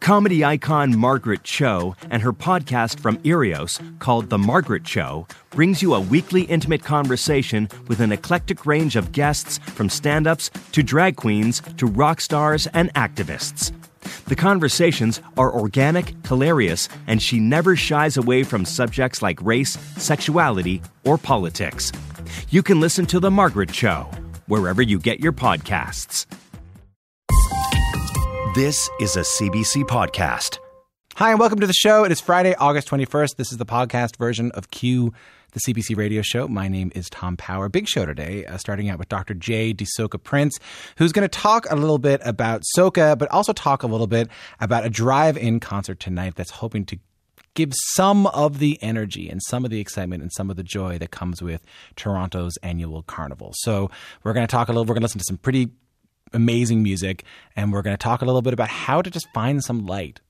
Comedy icon Margaret Cho and her podcast from Earios called The Margaret Cho brings you a weekly intimate conversation with an eclectic range of guests from stand ups to drag queens to rock stars and activists. The conversations are organic, hilarious, and she never shies away from subjects like race, sexuality, or politics. You can listen to The Margaret Cho wherever you get your podcasts. This is a CBC podcast. Hi, and welcome to the show. It is Friday, August 21st. This is the podcast version of Q, the CBC radio show. My name is Tom Power. Big show today, uh, starting out with Dr. Jay de Soca Prince, who's going to talk a little bit about soca, but also talk a little bit about a drive in concert tonight that's hoping to give some of the energy and some of the excitement and some of the joy that comes with Toronto's annual carnival. So we're going to talk a little, we're going to listen to some pretty amazing music, and we're going to talk a little bit about how to just find some light,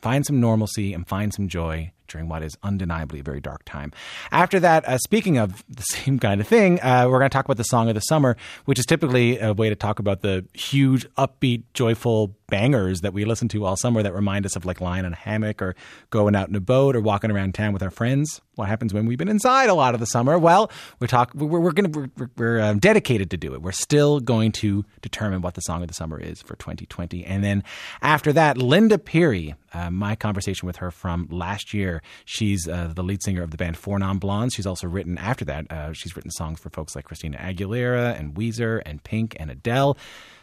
find some normalcy, and find some joy during what is undeniably a very dark time. After that, uh, speaking of the same kind of thing, uh, we're going to talk about the song of the summer, which is typically a way to talk about the huge, upbeat, joyful bangers that we listen to all summer that remind us of like lying in a hammock or going out in a boat or walking around town with our friends. What happens when we've been inside a lot of the summer? Well, we're talk. We're, we're going to we're, we're um, dedicated to do it. We're still going to determine what the song of the summer is for 2020, and then after that, Linda Perry. Uh, my conversation with her from last year. She's uh, the lead singer of the band Four Non Blondes. She's also written after that. Uh, she's written songs for folks like Christina Aguilera and Weezer and Pink and Adele.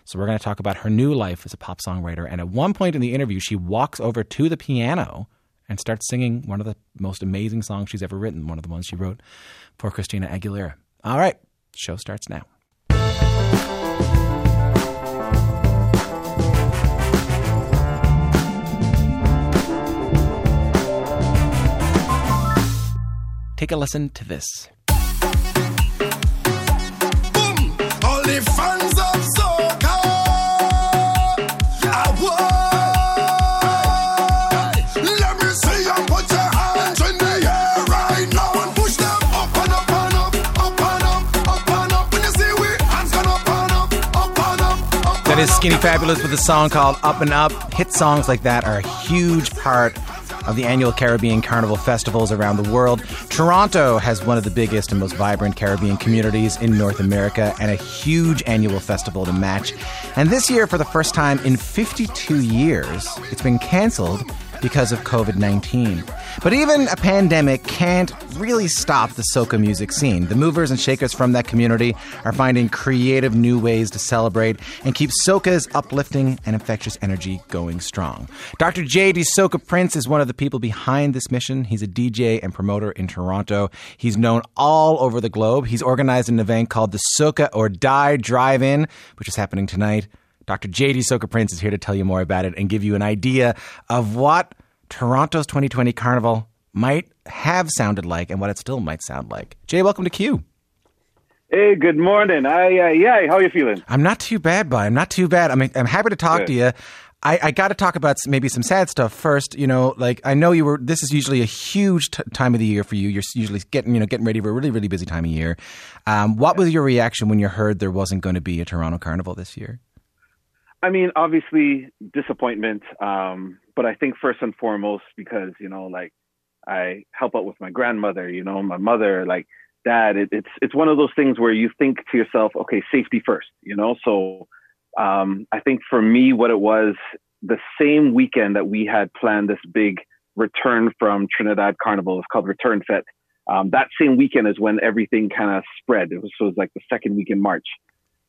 So we're going to talk about her new life as a pop songwriter. And at one point in the interview, she walks over to the piano and starts singing one of the most amazing songs she's ever written, one of the ones she wrote for Christina Aguilera. All right, show starts now. Take a listen to this. Boom! All the fans of is. Skinny Fabulous with a song called Up and Up. Hit songs like that are a huge part of the annual Caribbean Carnival festivals around the world. Toronto has one of the biggest and most vibrant Caribbean communities in North America and a huge annual festival to match. And this year, for the first time in 52 years, it's been canceled because of COVID 19. But even a pandemic can't really stop the soca music scene. The movers and shakers from that community are finding creative new ways to celebrate and keep soca's uplifting and infectious energy going strong. Dr. Jay de Soca Prince is one of the people behind this mission. He's a DJ and promoter in Toronto. He's known all over the globe. He's organized an event called the Soca or Die Drive In, which is happening tonight. Dr. Jay de Soca Prince is here to tell you more about it and give you an idea of what Toronto's 2020 Carnival might have sounded like and what it still might sound like. Jay, welcome to Q. Hey, good morning. I uh, yeah, how are you feeling? I'm not too bad, bud. I'm not too bad. I mean, I'm happy to talk Good. to you. I, I got to talk about maybe some sad stuff first. You know, like I know you were. This is usually a huge t- time of the year for you. You're usually getting, you know, getting ready for a really, really busy time of year. Um, what was your reaction when you heard there wasn't going to be a Toronto Carnival this year? I mean, obviously disappointment, um, but I think first and foremost because you know, like I help out with my grandmother, you know, my mother, like dad. It, it's it's one of those things where you think to yourself, okay, safety first, you know. So um, I think for me, what it was the same weekend that we had planned this big return from Trinidad Carnival, it's called Return Fete. Um, that same weekend is when everything kind of spread. It was, it was like the second week in March.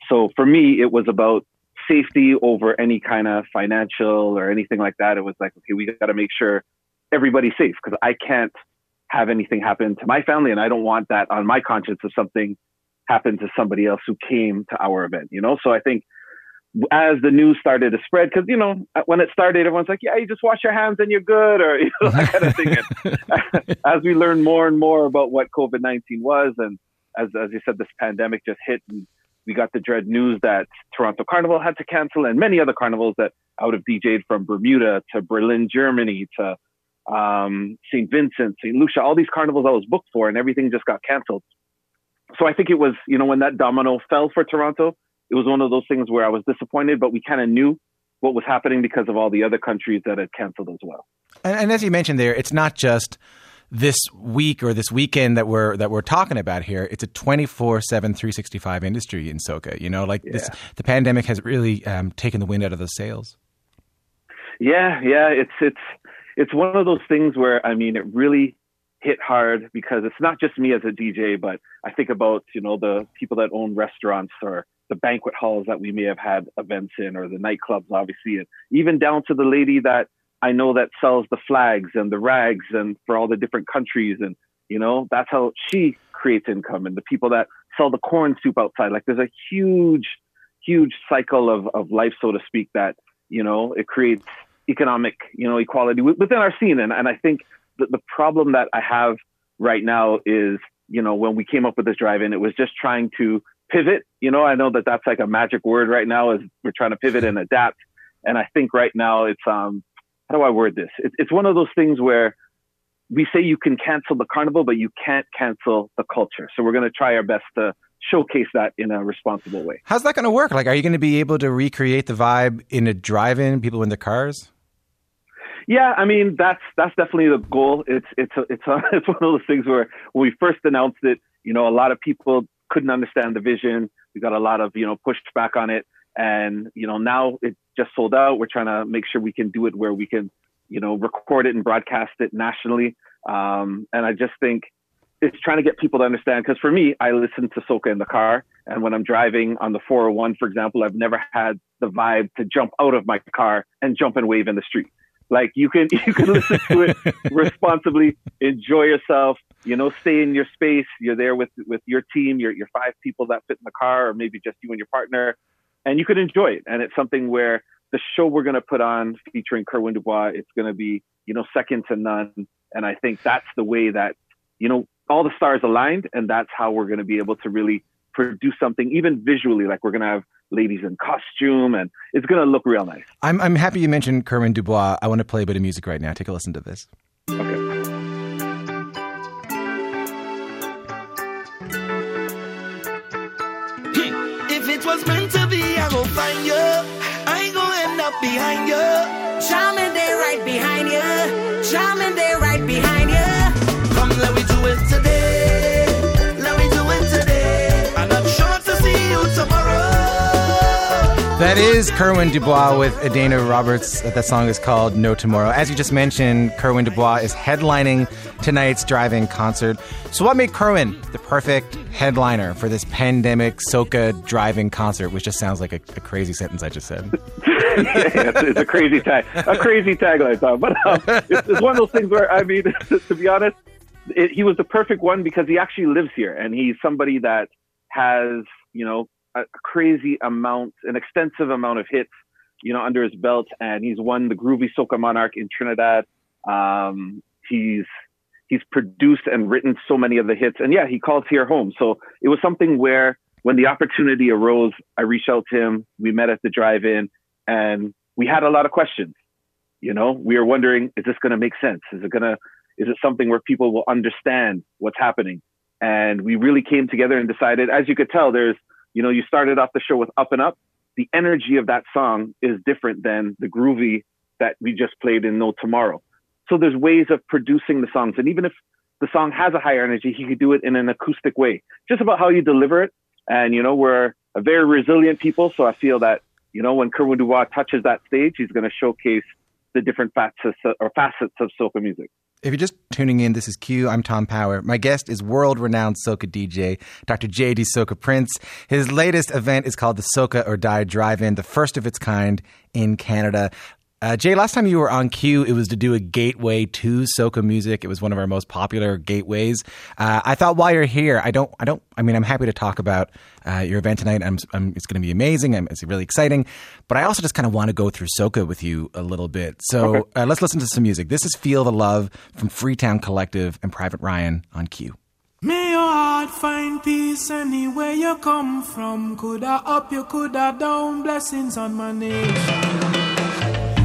So for me, it was about safety over any kind of financial or anything like that. It was like, okay, we got to make sure everybody's safe because I can't have anything happen to my family, and I don't want that on my conscience if something happened to somebody else who came to our event. You know, so I think as the news started to spread, because you know when it started, everyone's like, "Yeah, you just wash your hands and you're good," or you know that kind of thing. And as we learn more and more about what COVID nineteen was, and as as you said, this pandemic just hit, and we got the dread news that Toronto Carnival had to cancel, and many other carnivals that I would have DJ'd from Bermuda to Berlin, Germany to um, St. Vincent, St. Lucia, all these carnivals I was booked for, and everything just got canceled. So I think it was, you know, when that domino fell for Toronto, it was one of those things where I was disappointed, but we kind of knew what was happening because of all the other countries that had canceled as well. And, and as you mentioned there, it's not just this week or this weekend that we're that we're talking about here it's a 24/7 365 industry in soca you know like yeah. this the pandemic has really um, taken the wind out of the sails yeah yeah it's it's it's one of those things where i mean it really hit hard because it's not just me as a dj but i think about you know the people that own restaurants or the banquet halls that we may have had events in or the nightclubs obviously and even down to the lady that I know that sells the flags and the rags and for all the different countries. And, you know, that's how she creates income and the people that sell the corn soup outside. Like there's a huge, huge cycle of, of life, so to speak, that, you know, it creates economic, you know, equality within our scene. And, and I think the, the problem that I have right now is, you know, when we came up with this drive in, it was just trying to pivot. You know, I know that that's like a magic word right now is we're trying to pivot and adapt. And I think right now it's, um, how do I word this? It, it's one of those things where we say you can cancel the carnival, but you can't cancel the culture. So we're going to try our best to showcase that in a responsible way. How's that going to work? Like, are you going to be able to recreate the vibe in a drive-in, people in their cars? Yeah, I mean that's that's definitely the goal. It's it's a, it's a, it's one of those things where when we first announced it, you know, a lot of people couldn't understand the vision. We got a lot of you know pushback on it, and you know now it just sold out. We're trying to make sure we can do it where we can, you know, record it and broadcast it nationally. Um, and I just think it's trying to get people to understand. Because for me, I listen to soca in the car, and when I'm driving on the 401, for example, I've never had the vibe to jump out of my car and jump and wave in the street. Like you can you can listen to it responsibly, enjoy yourself. You know, stay in your space. You're there with with your team, your your five people that fit in the car, or maybe just you and your partner and you could enjoy it. And it's something where the show we're going to put on featuring Kerwin Dubois, it's going to be, you know, second to none. And I think that's the way that, you know, all the stars aligned. And that's how we're going to be able to really produce something, even visually. Like we're going to have ladies in costume and it's going to look real nice. I'm, I'm happy you mentioned Kerwin Dubois. I want to play a bit of music right now. Take a listen to this. Okay. Up behind you. Charming, they right behind you. Charming, they right behind you. Come, let me do it today. Let me do it today. I'm not sure to see you tomorrow. That is Kerwin Dubois with Adana Roberts. That song is called No Tomorrow. As you just mentioned, Kerwin Dubois is headlining tonight's drive-in concert. So what made Kerwin the perfect headliner for this pandemic soca drive-in concert, which just sounds like a, a crazy sentence I just said. it's, it's, a crazy tag, a crazy tagline, Tom. But um, it's, it's, one of those things where, I mean, to, be honest, it, he was the perfect one because he actually lives here and he's somebody that has, you know, a, a crazy amount, an extensive amount of hits, you know, under his belt, and he's won the Groovy Soca Monarch in Trinidad. Um, he's he's produced and written so many of the hits. And yeah, he calls here home. So it was something where when the opportunity arose, I reached out to him. We met at the drive-in and we had a lot of questions. You know, we were wondering, is this going to make sense? Is it going to, is it something where people will understand what's happening? And we really came together and decided, as you could tell, there's, you know, you started off the show with Up and Up. The energy of that song is different than the groovy that we just played in No Tomorrow. So there's ways of producing the songs. And even if the song has a higher energy, he could do it in an acoustic way. Just about how you deliver it. And, you know, we're a very resilient people. So I feel that, you know, when Kerwin Dubois touches that stage, he's going to showcase the different facets or facets of soca music. If you're just tuning in, this is Q. I'm Tom Power. My guest is world renowned soca DJ, Dr. Jay de Soca Prince. His latest event is called the Soca or Die Drive In, the first of its kind in Canada. Uh, Jay, last time you were on Q, it was to do a gateway to soca music. It was one of our most popular gateways. Uh, I thought while you're here, I don't, I don't, I mean, I'm happy to talk about uh, your event tonight. I'm, I'm it's going to be amazing. I'm, it's really exciting. But I also just kind of want to go through soca with you a little bit. So okay. Uh, let's listen to some music. This is "Feel the Love" from Freetown Collective and Private Ryan on Q. May your heart find peace anywhere you come from. Coulda up, you coulda down. Blessings on my nation.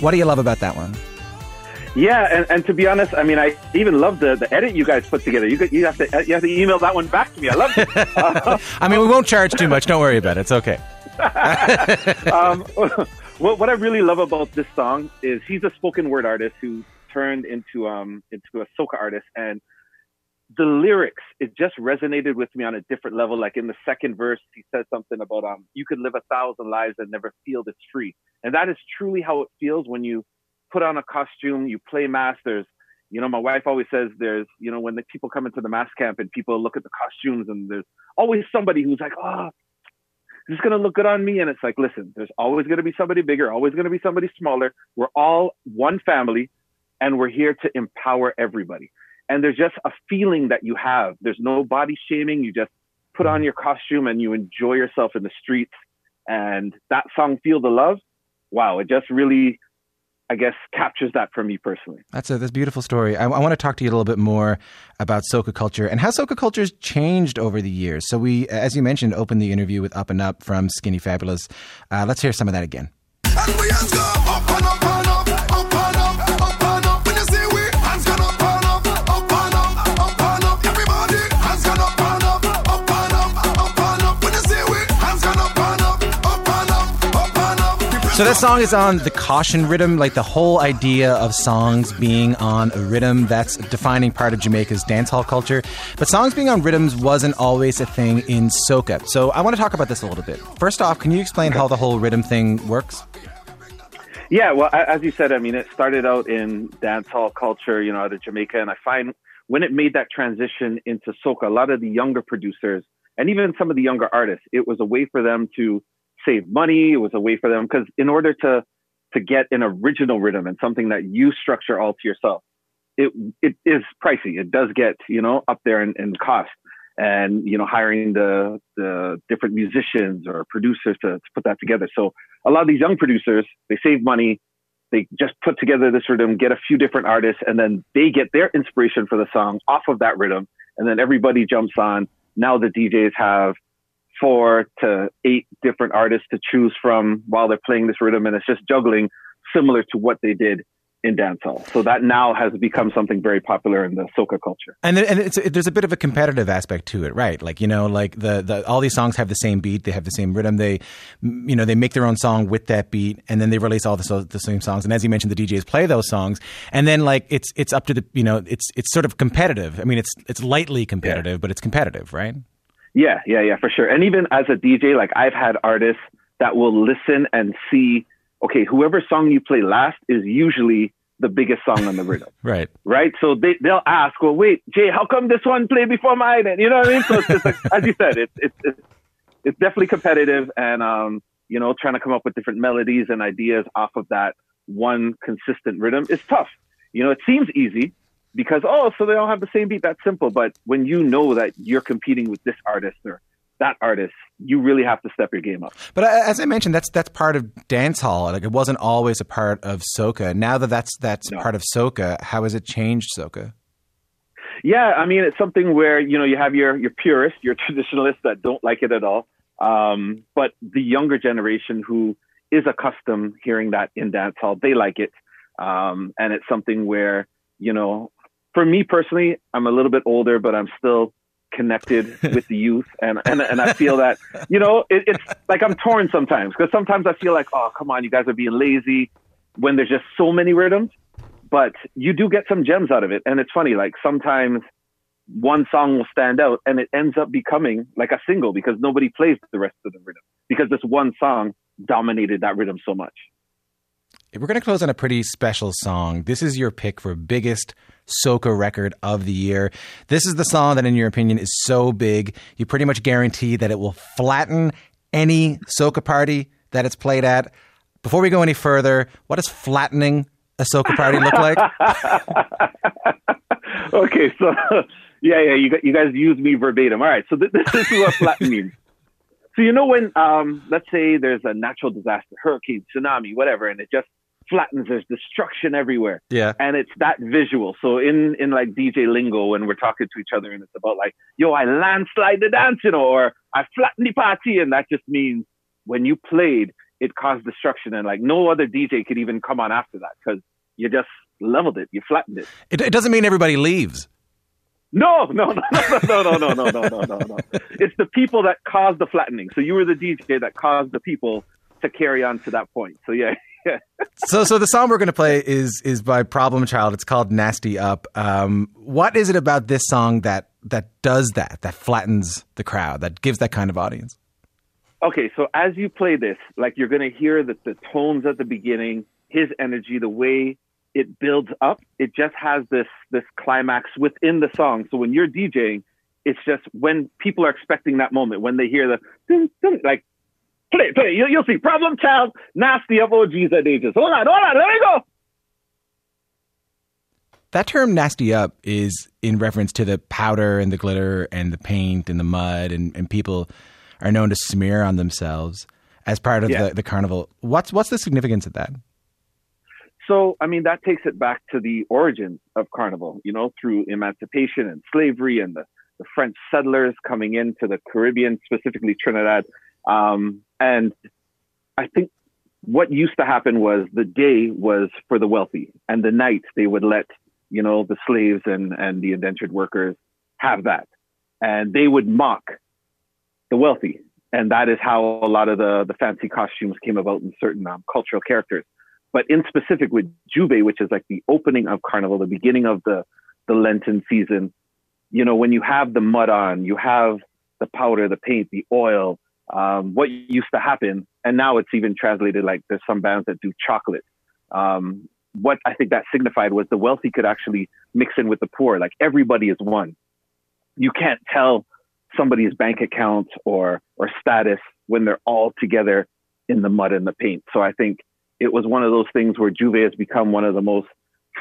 What do you love about that one? Yeah, and, and to be honest, I mean, I even love the, the edit you guys put together. You, you have to you have to email that one back to me. I love it. Uh, I mean, we won't charge too much. Don't worry about it. It's okay. um, what, what I really love about this song is he's a spoken word artist who turned into um into a soca artist, and the lyrics it just resonated with me on a different level. Like in the second verse, he says something about um you could live a thousand lives and never feel this free, and that is truly how it feels when you put on a costume, you play mass. There's you know, my wife always says there's, you know, when the people come into the mass camp and people look at the costumes and there's always somebody who's like, oh, this is going to look good on me. And it's like, listen, there's always going to be somebody bigger, always going to be somebody smaller. We're all one family and we're here to empower everybody. And there's just a feeling that you have. There's no body shaming. You just put on your costume and you enjoy yourself in the streets. And that song, Feel the Love, wow, it just really I guess captures that for me personally. That's a that's a beautiful story. I, I, want to talk to you a little bit more about soca culture and how soca culture has changed over the years. So we, as you mentioned, opened the interview with Up and Up from Skinny Fabulous. Uh, let's hear some of that again. So that song is on the caution rhythm, like the whole idea of songs being on a rhythm. That's a defining part of Jamaica's dancehall culture. But songs being on rhythms wasn't always a thing in soca. So I want to talk about this a little bit. First off, can you explain how the whole rhythm thing works? Yeah, well, as you said, I mean, it started out in dancehall culture, you know, out of Jamaica, and I find when it made that transition into soca, a lot of the younger producers and even some of the younger artists, it was a way for them to save money. It was a way for them because in order to to get an original rhythm and something that you structure all to yourself, it it is pricey. It does get you know up there in, in cost, and you know hiring the the different musicians or producers to, to put that together. So a lot of these young producers they save money. They just put together this rhythm, get a few different artists, and then they get their inspiration for the song off of that rhythm, and then everybody jumps on. Now the DJs have four to eight different artists to choose from while they're playing this rhythm, and it's just juggling similar to what they did in dancehall. So that now has become something very popular in the soca culture. And and it's, it, there's a bit of a competitive aspect to it, right? Like you know, like the, the all these songs have the same beat, they have the same rhythm. They you know they make their own song with that beat, and then they release all the, the same songs. And as you mentioned, the DJs play those songs, and then like it's it's up to the you know it's it's sort of competitive. I mean, it's it's lightly competitive, yeah. but it's competitive, right? Yeah, yeah, yeah, for sure. And even as a DJ, like I've had artists that will listen and see, okay, whoever song you play last is usually the biggest song on the rhythm. right. Right. So they, they'll ask, well, wait, Jay, how come this one played before mine? And you know what I mean? So it's just like, as you said, it's, it's, it's, it's definitely competitive and, um, you know, trying to come up with different melodies and ideas off of that one consistent rhythm is tough. You know, it seems easy, because oh, so they all have the same beat. That's simple. But when you know that you're competing with this artist or that artist, you really have to step your game up. But uh, as I mentioned, that's that's part of dance hall. Like it wasn't always a part of soca. Now that that's that's no. part of soca, how has it changed soca? Yeah, I mean it's something where you know you have your your purists, your traditionalists that don't like it at all, um, but the younger generation who is accustomed hearing that in dance hall, they like it, um, and it's something where you know for me personally, I'm a little bit older, but I'm still connected with the youth, and and and I feel that you know it, it's like I'm torn sometimes because sometimes I feel like oh come on, you guys are being lazy when there's just so many rhythms, but you do get some gems out of it, and it's funny like sometimes one song will stand out and it ends up becoming like a single because nobody plays the rest of the rhythm because this one song dominated that rhythm so much. We're going to close on a pretty special song. This is your pick for biggest soca record of the year. This is the song that, in your opinion, is so big, you pretty much guarantee that it will flatten any soca party that it's played at. Before we go any further, what does flattening a soca party look like? okay, so yeah, yeah, you, you guys use me verbatim. All right, so th- this is what flatten means. So you know when, um, let's say there's a natural disaster, hurricane, tsunami, whatever, and it just flattens. There's destruction everywhere. Yeah. And it's that visual. So in, in like DJ lingo, when we're talking to each other and it's about like, yo, I landslide the dance, you know, or I flatten the party. And that just means when you played, it caused destruction. And like no other DJ could even come on after that because you just leveled it. You flattened it. It, it doesn't mean everybody leaves. No, no, no, no, no, no, no, no, no, no, no. It's the people that caused the flattening. So you were the DJ that caused the people to carry on to that point. So yeah, yeah. So, so the song we're going to play is is by Problem Child. It's called "Nasty Up." Um, what is it about this song that that does that? That flattens the crowd. That gives that kind of audience. Okay, so as you play this, like you're gonna hear that the tones at the beginning, his energy, the way it builds up, it just has this this climax within the song. So when you're DJing, it's just when people are expecting that moment, when they hear the dun, dun, like play, play, you, you'll see problem child, nasty up OGs at ages. Hold on, hold on, there we go. That term "nasty up" is in reference to the powder and the glitter and the paint and the mud, and, and people are known to smear on themselves as part of Yeah. the, the carnival. What's what's the significance of that? So, I mean, that takes it back to the origins of Carnival, you know, through emancipation and slavery and the, the French settlers coming into the Caribbean, specifically Trinidad. Um, and I think what used to happen was the day was for the wealthy and the night they would let, you know, the slaves and, and the indentured workers have that. And they would mock the wealthy. And that is how a lot of the, the fancy costumes came about in certain um, cultural characters but in specific with J'ouvert, which is like the opening of Carnival, the beginning of the, the Lenten season, you know, when you have the mud on, you have the powder, the paint, the oil, um, what used to happen, and now it's even translated like there's some bands that do chocolate. Um, what I think that signified was the wealthy could actually mix in with the poor, like everybody is one. You can't tell somebody's bank account or or status when they're all together in the mud and the paint. So I think it was one of those things where J'ouvert has become one of the most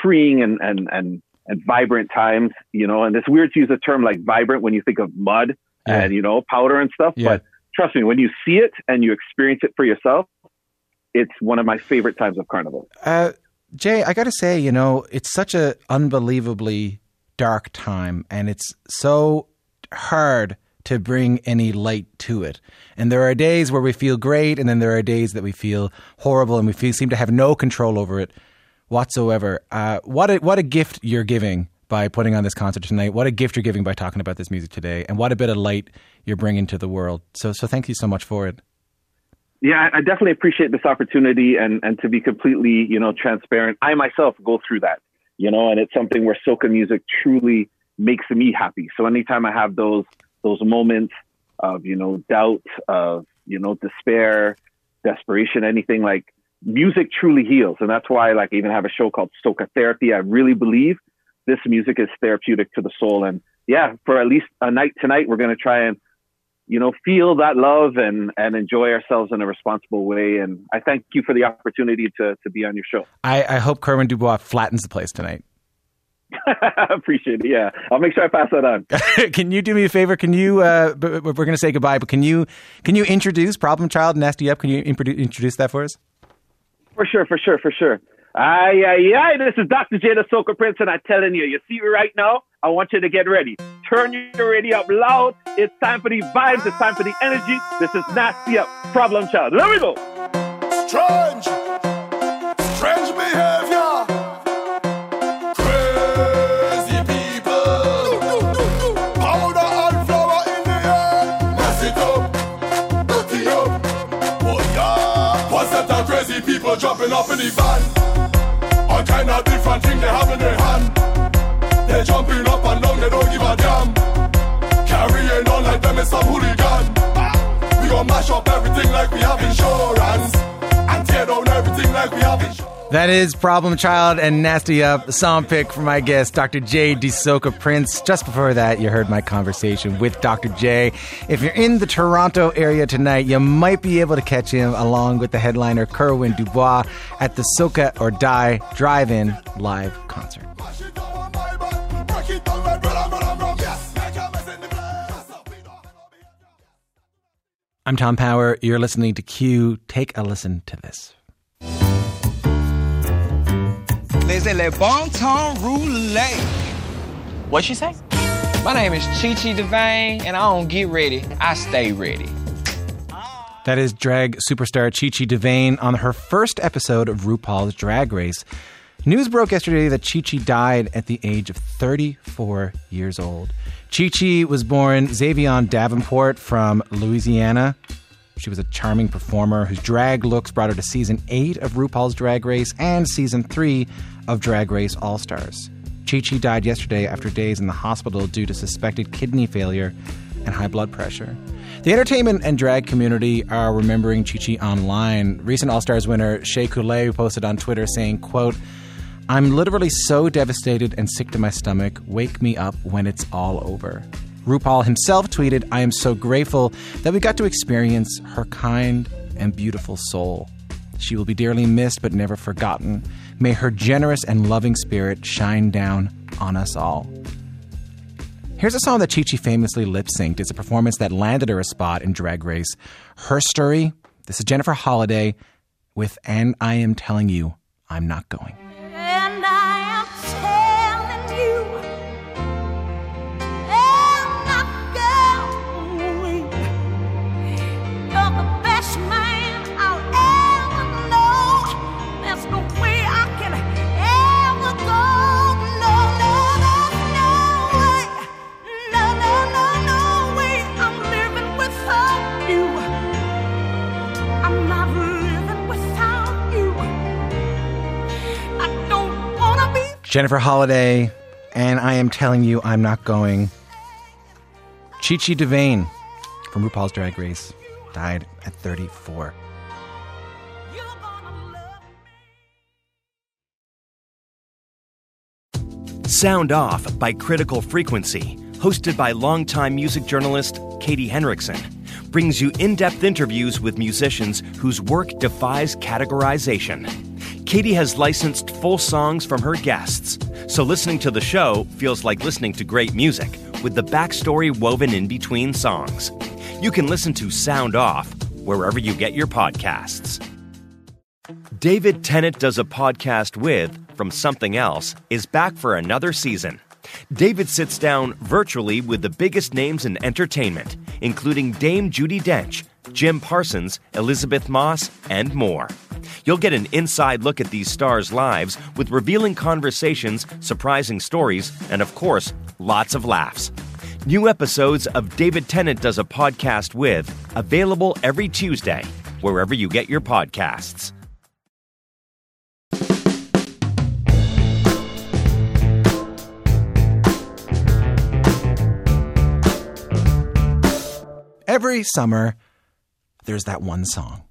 freeing and, and, and, and vibrant times, you know, and it's weird to use a term like vibrant when you think of mud Yeah. and, you know, powder and stuff. Yeah. But trust me, when you see it and you experience it for yourself, it's one of my favorite times of Carnival. Uh, Jay, I got to say, you know, it's such a unbelievably dark time, and it's so hard to bring any light to it. And there are days where we feel great, and then there are days that we feel horrible, and we feel, seem to have no control over it whatsoever. Uh, what a what a gift you're giving by putting on this concert tonight. What a gift you're giving by talking about this music today, and what a bit of light you're bringing to the world. So, so thank you so much for it. Yeah, I definitely appreciate this opportunity and, and to be completely, you know, transparent. I myself go through that, you know, and it's something where soca music truly makes me happy. So anytime I have those those moments of, you know, doubt, of, you know, despair, desperation, anything like music truly heals. And that's why I like even have a show called Soca Therapy. I really believe this music is therapeutic to the soul. And yeah, for at least a night tonight, we're going to try and you know, feel that love and, and enjoy ourselves in a responsible way. And I thank you for the opportunity to, to be on your show. I, I hope Kerwin Dubois flattens the place tonight. Appreciate it. Yeah. I'll make sure I pass that on. can you do me a favor? Can you? Uh, b- b- we're going to say goodbye, but can you? Can you introduce Problem Child Nasty Up? Can you introduce that for us? For sure, for sure, for sure. Aye, aye, aye. This is Dr. J, the Prince, and I'm telling you, you see me right now? I want you to get ready. Turn your radio up loud. It's time for the vibes. It's time for the energy. This is Nasty Up, Problem Child. There we go. Strange, strange behavior. Crazy people. Powder and flour in the air. Mess it up, up. Oh yeah. What's that? Crazy people jumping up in the van. Kind of different things they have in their hand. They jumping up and down, they don't give a damn. Carrying on like them is some hooligan. We gon' mash up everything like we have insurance. And tear down everything like we have insurance. That is Problem Child and Nasty Up, the song pick for my guest, Dr. Jay de Soca Prince. Just before that, you heard my conversation with Dr. J. If you're in the Toronto area tonight, you might be able to catch him along with the headliner Kerwin Dubois at the Soca or Die Drive-In live concert. I'm Tom Power. You're listening to Q. Take a listen to this. They say le bon temps roulette. What'd she say? My name is Chi Chi DeVayne, and I don't get ready. I stay ready. That is drag superstar Chi Chi DeVayne on her first episode of RuPaul's Drag Race. News broke yesterday that Chi Chi died at the age of 34 years old. Chi Chi was born Zavion Davenport from Louisiana. She was a charming performer whose drag looks brought her to season 8 of RuPaul's Drag Race and season 3 of Drag Race All Stars. Chi Chi died yesterday after days in the hospital due to suspected kidney failure and high blood pressure. The entertainment and drag community are remembering Chi Chi online. Recent All Stars winner Shea Coulee posted on Twitter saying, quote, I'm literally so devastated and sick to my stomach. Wake me up when it's all over. RuPaul himself tweeted, I am so grateful that we got to experience her kind and beautiful soul. She will be dearly missed but never forgotten. May her generous and loving spirit shine down on us all. Here's a song that Chi Chi famously lip synced. It's a performance that landed her a spot in Drag Race. Her story. This is Jennifer Holliday with And I Am Telling You I'm Not Going. Jennifer Holliday, and I am telling you I'm not going. Chi Chi DeVayne from RuPaul's Drag Race died at 34. Sound Off by Critical Frequency, hosted by longtime music journalist Katie Henriksen, brings you in depth interviews with musicians whose work defies categorization. Katie has licensed full songs from her guests, so listening to the show feels like listening to great music with the backstory woven in between songs. You can listen to Sound Off wherever you get your podcasts. David Tennant does a podcast with From Something Else is back for another season. David sits down virtually with the biggest names in entertainment, including Dame Judi Dench, Jim Parsons, Elisabeth Moss, and more. You'll get an inside look at these stars' lives with revealing conversations, surprising stories, and of course, lots of laughs. New episodes of David Tennant Does a Podcast with available every Tuesday, wherever you get your podcasts. Every summer, there's that one song.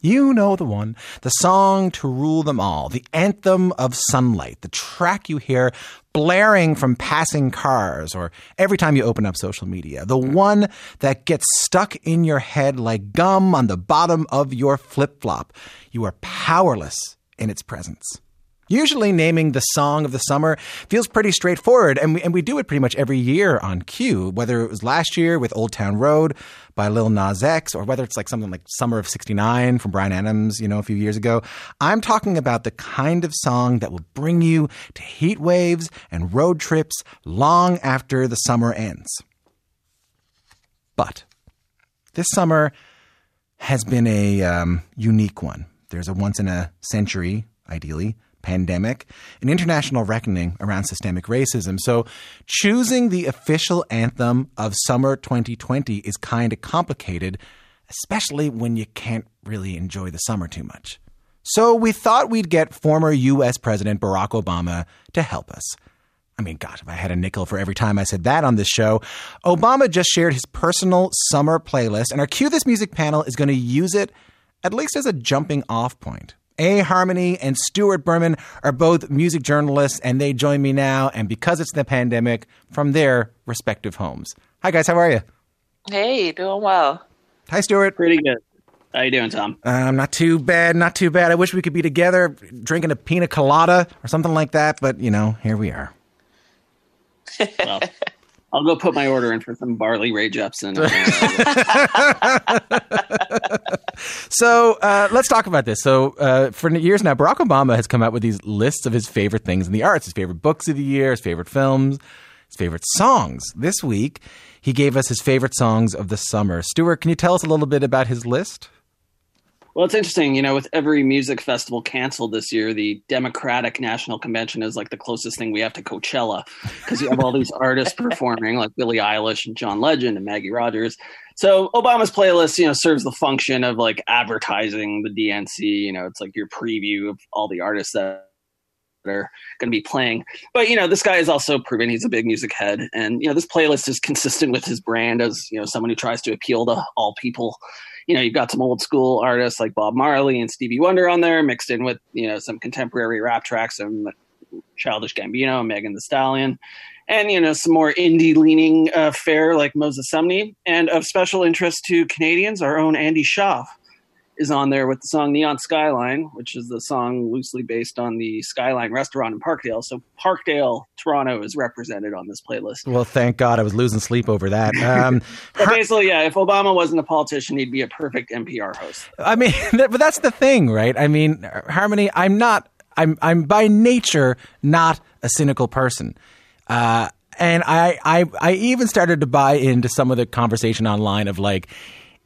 You know the one. The song to rule them all. The anthem of sunlight. The track you hear blaring from passing cars or every time you open up social media. The one that gets stuck in your head like gum on the bottom of your flip flop. You are powerless in its presence. Usually, naming the song of the summer feels pretty straightforward, and we, and we do it pretty much every year on Q, whether it was last year with Old Town Road by Lil Nas X, or whether it's like something like Summer of 69 from Bryan Adams, you know, a few years ago. I'm talking about the kind of song that will bring you to heat waves and road trips long after the summer ends. But this summer has been a um, unique one. There's a once in a century, ideally, pandemic, an international reckoning around systemic racism. So choosing the official anthem of summer 2020 is kind of complicated, especially when you can't really enjoy the summer too much. So we thought we'd get former US President Barack Obama to help us. I mean, God, if I had a nickel for every time I said that on this show, Obama just shared his personal summer playlist, and our Q This Music panel is going to use it at least as a jumping off point. A Harmony and Stuart Berman are both music journalists, and they join me now. And because it's the pandemic, from their respective homes. Hi, guys. How are you? Hey, doing well. Hi, Stuart. Pretty good. How you doing, Tom? Um, not too bad. Not too bad. I wish we could be together drinking a pina colada or something like that, but you know, here we are. Well, I'll go put my order in for some barley Rae Jepsen. So uh, let's talk about this. So uh, for years now, Barack Obama has come out with these lists of his favorite things in the arts, his favorite books of the year, his favorite films, his favorite songs. This week, he gave us his favorite songs of the summer. Stuart, can you tell us a little bit about his list? Well, it's interesting, you know, with every music festival canceled this year, the Democratic National Convention is like the closest thing we have to Coachella because you have all these artists performing, like Billie Eilish and John Legend and Maggie Rogers. So Obama's playlist, you know, serves the function of like advertising the DNC. You know, it's like your preview of all the artists that are going to be playing. But you know, this guy is also proven he's a big music head, and you know, this playlist is consistent with his brand as you know someone who tries to appeal to all people you know, you've got some old school artists like Bob Marley and Stevie Wonder on there, mixed in with, you know, some contemporary rap tracks and Childish Gambino, Megan Thee Stallion, and, you know, some more indie leaning uh, fare like Moses Sumney. And of special interest to Canadians, our own Andy Shauf is on there with the song Neon Skyline, which is the song loosely based on the Skyline restaurant in Parkdale. So Parkdale, Toronto is represented on this playlist. Well, thank God I was losing sleep over that. Um, But basically, yeah, if Obama wasn't a politician, he'd be a perfect NPR host. I mean, but that's the thing, right? I mean, Harmony, I'm not, I'm, I'm by nature not a cynical person. Uh, and I, I, I even started to buy into some of the conversation online of like,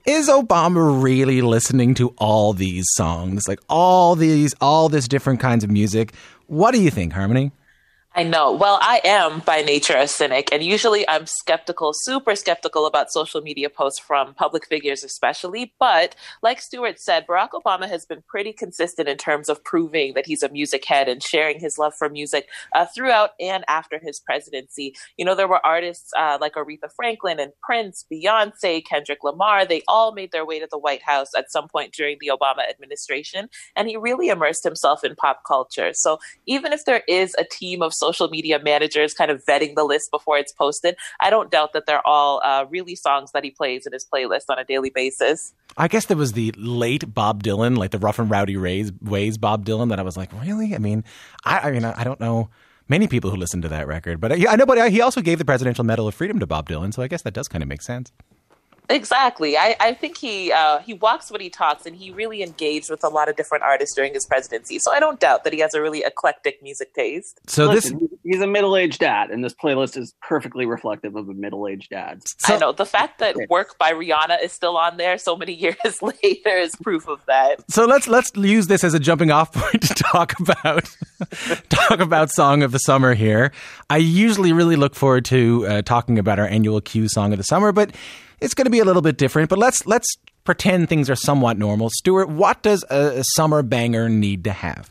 is Obama really listening to all these songs? Like all these, all this different kinds of music. What do you think, Harmony? I know. Well, I am by nature a cynic, and usually I'm skeptical, super skeptical about social media posts from public figures, especially. But like Stuart said, Barack Obama has been pretty consistent in terms of proving that he's a music head and sharing his love for music uh, throughout and after his presidency. You know, there were artists uh, like Aretha Franklin and Prince, Beyonce, Kendrick Lamar. They all made their way to the White House at some point during the Obama administration, and he really immersed himself in pop culture. So even if there is a team of social media managers kind of vetting the list before it's posted. I don't doubt that they're all uh, really songs that he plays in his playlist on a daily basis. I guess there was the late Bob Dylan, like the rough and rowdy ways, ways Bob Dylan, that I was like, really? I mean, I, I mean, I, don't know many people who listen to that record, but I, I know. But he also gave the Presidential Medal of Freedom to Bob Dylan, so I guess that does kind of make sense. Exactly. I, I think he uh, he walks what he talks, and he really engaged with a lot of different artists during his presidency. So I don't doubt that he has a really eclectic music taste. So Listen, he's a middle-aged dad, and this playlist is perfectly reflective of a middle-aged dad. I know the fact that "Work" by Rihanna is still on there so many years later is proof of that. So let's let's use this as a jumping off point to talk about talk about song of the summer here. I usually really look forward to uh, talking about our annual Q song of the summer, but it's going to be a little bit different. But let's let's pretend things are somewhat normal. Stuart, what does a, a summer banger need to have?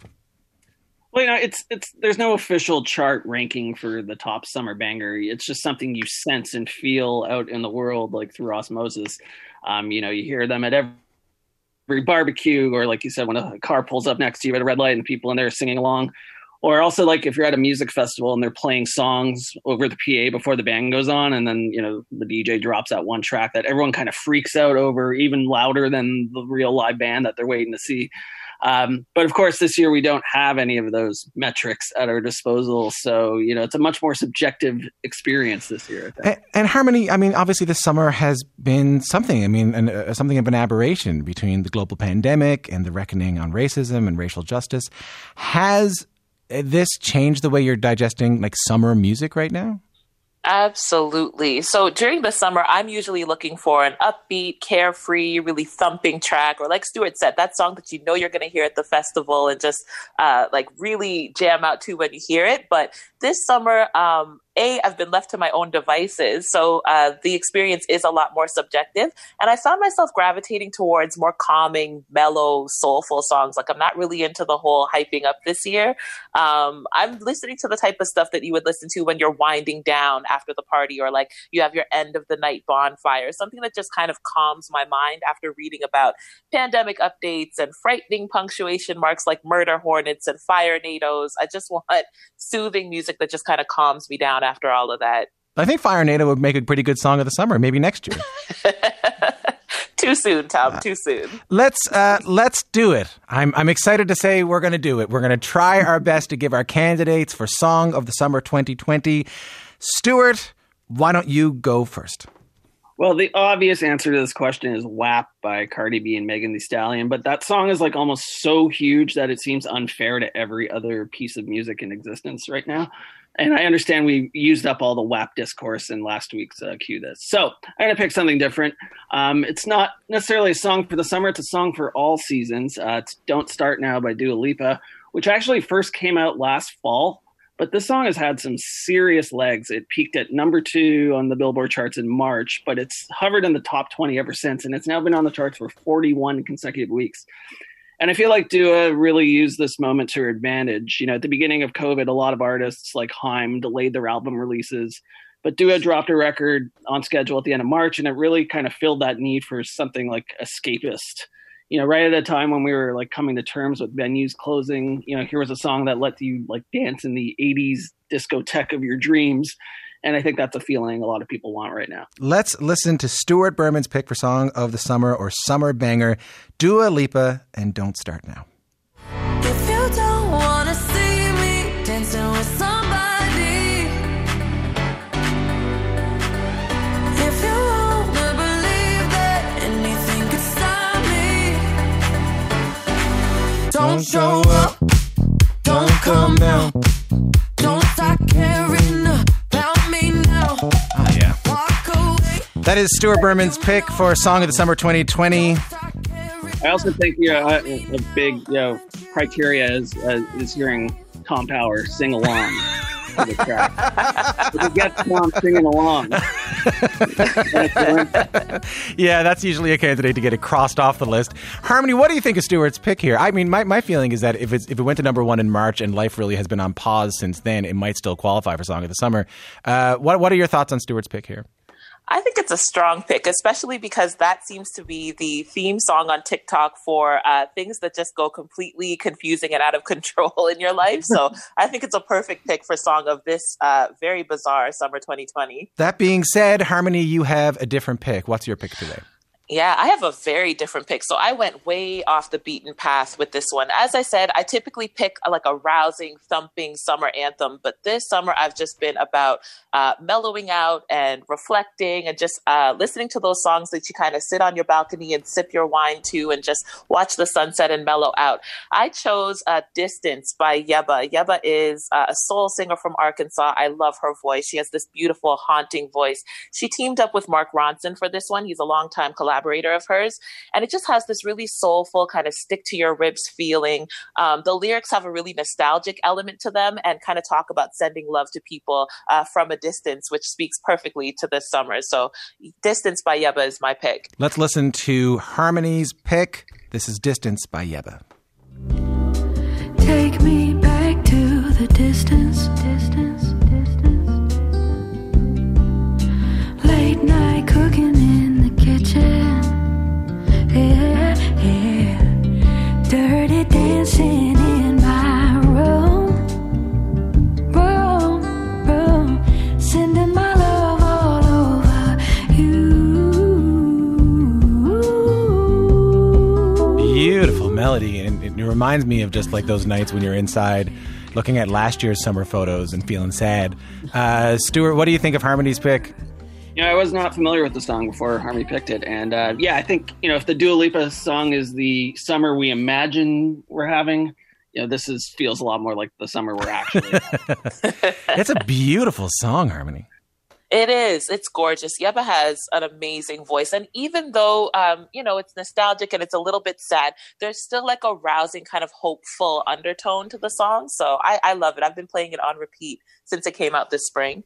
Well, you know, it's it's there's no official chart ranking for the top summer banger. It's just something you sense and feel out in the world, like through osmosis. Um, you know, you hear them at every, every barbecue, or like you said, when a car pulls up next to you at a red light and people in there singing along. Or also, like if you're at a music festival and they're playing songs over the PA before the band goes on, and then you know the DJ drops that one track that everyone kind of freaks out over, even louder than the real live band that they're waiting to see. Um, but of course, this year we don't have any of those metrics at our disposal. So, you know, it's a much more subjective experience this year. And, and Harmony, I mean, obviously this summer has been something. I mean, an, uh, something of an aberration between the global pandemic and the reckoning on racism and racial justice. Has this changed the way you're digesting like summer music right now? Absolutely. So during the summer, I'm usually looking for an upbeat, carefree, really thumping track, or like Stuart said, that song that you know you're going to hear at the festival and just uh, like really jam out to when you hear it. But this summer, um, a, I've been left to my own devices, so uh, the experience is a lot more subjective. And I found myself gravitating towards more calming, mellow, soulful songs. Like I'm not really into the whole hyping up this year. Um, I'm listening to the type of stuff that you would listen to when you're winding down after the party, or like you have your end of the night bonfire, something that just kind of calms my mind after reading about pandemic updates and frightening punctuation marks like murder hornets and fire nados. I just want soothing music that just kind of calms me down after all of that. I think Fire NATO would make a pretty good song of the summer, maybe next year. too soon, Tom. Too soon. Let's uh, let's do it. I'm I'm excited to say we're going to do it. We're going to try our best to give our candidates for Song of the Summer 2020. Stuart, why don't you go first? Well, the obvious answer to this question is WAP by Cardi B and Megan Thee Stallion, but that song is like almost so huge that it seems unfair to every other piece of music in existence right now. And I understand we used up all the WAP discourse in last week's uh, Q This. So I'm going to pick something different. Um, it's not necessarily a song for the summer, it's a song for all seasons. Uh, it's Don't Start Now by Dua Lipa, which actually first came out last fall. But this song has had some serious legs. It peaked at number two on the Billboard charts in March, but it's hovered in the top 20 ever since. And it's now been on the charts for 41 consecutive weeks. And I feel like Dua really used this moment to her advantage. You know, at the beginning of COVID, a lot of artists like Haim delayed their album releases, but Dua dropped a record on schedule at the end of March, and it really kind of filled that need for something like escapist. You know, right at a time when we were like coming to terms with venues closing, you know, here was a song that let you like dance in the 80s discotheque of your dreams. And I think that's a feeling a lot of people want right now. Let's listen to Stuart Berman's pick for Song of the Summer or Summer Banger, Dua Lipa, and Don't Start Now. Don't show up, don't come down, don't start caring about me now. Oh, yeah. Walk away. That is Stuart Berman's pick for Song of the Summer 2020. I also think you know, a, a big you know, criteria is uh, is hearing Tom Power sing along track. Tom singing along, yeah, that's usually a candidate to get it crossed off the list. Harmony, what do you think of Stuart's pick here? I mean, my, my feeling is that if, if it went to number one in March and life really has been on pause since then, it might still qualify for Song of the Summer. Uh, what, what are your thoughts on Stuart's pick here? I think it's a strong pick, especially because that seems to be the theme song on TikTok for uh, things that just go completely confusing and out of control in your life. So I think it's a perfect pick for song of this uh, very bizarre summer 2020. That being said, Harmony, you have a different pick. What's your pick today? Yeah, I have a very different pick. So I went way off the beaten path with this one. As I said, I typically pick a, like a rousing, thumping summer anthem, but this summer I've just been about uh, mellowing out and reflecting and just uh, listening to those songs that you kind of sit on your balcony and sip your wine to and just watch the sunset and mellow out. I chose uh, Distance by Yebba. Yebba is uh, a soul singer from Arkansas. I love her voice. She has this beautiful, haunting voice. She teamed up with Mark Ronson for this one. He's a longtime collaborator of hers. And it just has this really soulful, kind of stick to your ribs feeling. Um, the lyrics have a really nostalgic element to them and kind of talk about sending love to people uh, from a distance, which speaks perfectly to this summer. So, Distance by Yebba is my pick. Let's listen to Harmony's pick. This is Distance by Yebba. Take me back to the distance, distance, Sending my love all over you. Beautiful melody, and it reminds me of just like those nights when you're inside looking at last year's summer photos and feeling sad. Uh, Stuart, what do you think of Harmony's pick? You know, I was not familiar with the song before Harmony picked it, and uh, yeah, I think you know if the Dua Lipa song is the summer we imagine we're having, you know, this is feels a lot more like the summer we're actually. having. It's a beautiful song, Harmony. It is. It's gorgeous. Yebba has an amazing voice. And even though, um, you know, it's nostalgic and it's a little bit sad, there's still like a rousing kind of hopeful undertone to the song. So I, I love it. I've been playing it on repeat since it came out this spring.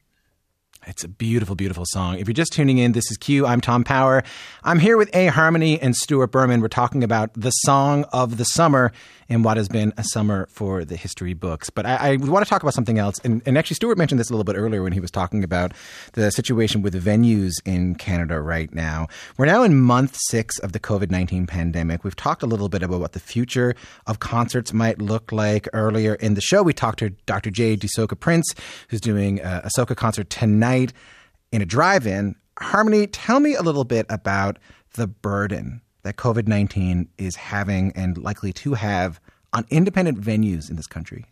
It's a beautiful, beautiful song. If you're just tuning in, this is Q. I'm Tom Power. I'm here with A Harmony and Stuart Berman. We're talking about the song of the summer and what has been a summer for the history books. But I, I want to talk about something else. And, and actually, Stuart mentioned this a little bit earlier when he was talking about the situation with venues in Canada right now. We're now in month six of the COVID 19 pandemic. We've talked a little bit about what the future of concerts might look like. Earlier in the show, we talked to Dr. Jay de Soca Prince, who's doing a, Soca concert tonight in a drive in. Harmony, tell me a little bit about the burden that COVID 19 is having and likely to have on independent venues in this country.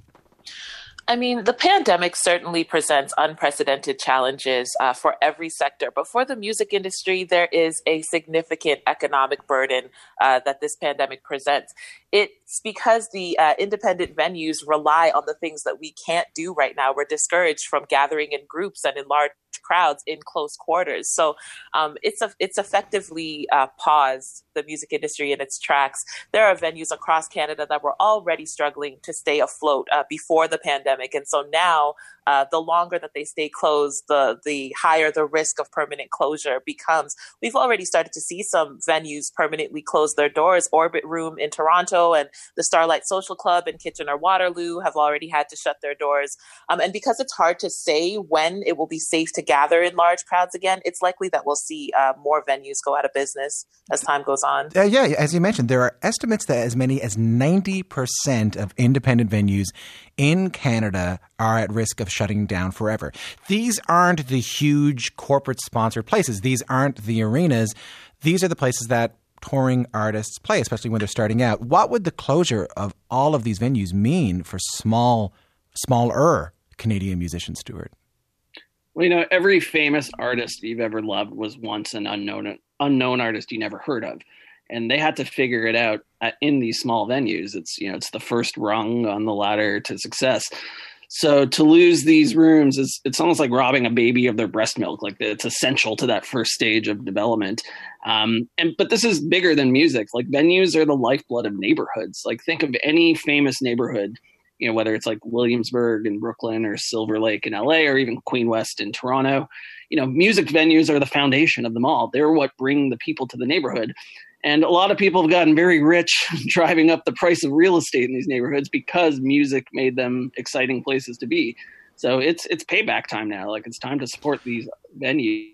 I mean, the pandemic certainly presents unprecedented challenges uh, for every sector, but for the music industry, there is a significant economic burden uh, that this pandemic presents. It's because the uh, independent venues rely on the things that we can't do right now. We're discouraged from gathering in groups and in large crowds in close quarters. So um, it's a, it's effectively uh, paused the music industry in its tracks. There are venues across Canada that were already struggling to stay afloat uh, before the pandemic, and so now uh, the longer that they stay closed, the the higher the risk of permanent closure becomes. We've already started to see some venues permanently close their doors. Orbit Room in Toronto and the Starlight Social Club in Kitchener Waterloo have already had to shut their doors. Um, and because it's hard to say when it will be safe to gather in large crowds again, it's likely that we'll see uh, more venues go out of business as time goes on. Uh, yeah, as you mentioned, there are estimates that as many as 90% of independent venues in Canada are at risk of shutting down forever. These aren't the huge corporate sponsored places, these aren't the arenas. These are the places that touring artists play, especially when they're starting out. What would the closure of all of these venues mean for small, smaller Canadian musicians, Stuart? Well, you know, every famous artist you've ever loved was once an unknown unknown artist you never heard of, and they had to figure it out in these small venues. It's you know, it's the first rung on the ladder to success. So to lose these rooms is it's almost like robbing a baby of their breast milk. Like it's essential to that first stage of development. Um, and but this is bigger than music. Like venues are the lifeblood of neighborhoods. Like think of any famous neighborhood, you know, whether it's like Williamsburg in Brooklyn or Silver Lake in LA or even Queen West in Toronto. You know, music venues are the foundation of them all. They're what bring the people to the neighborhood. And a lot of people have gotten very rich driving up the price of real estate in these neighborhoods because music made them exciting places to be. So it's it's payback time now. Like it's time to support these venues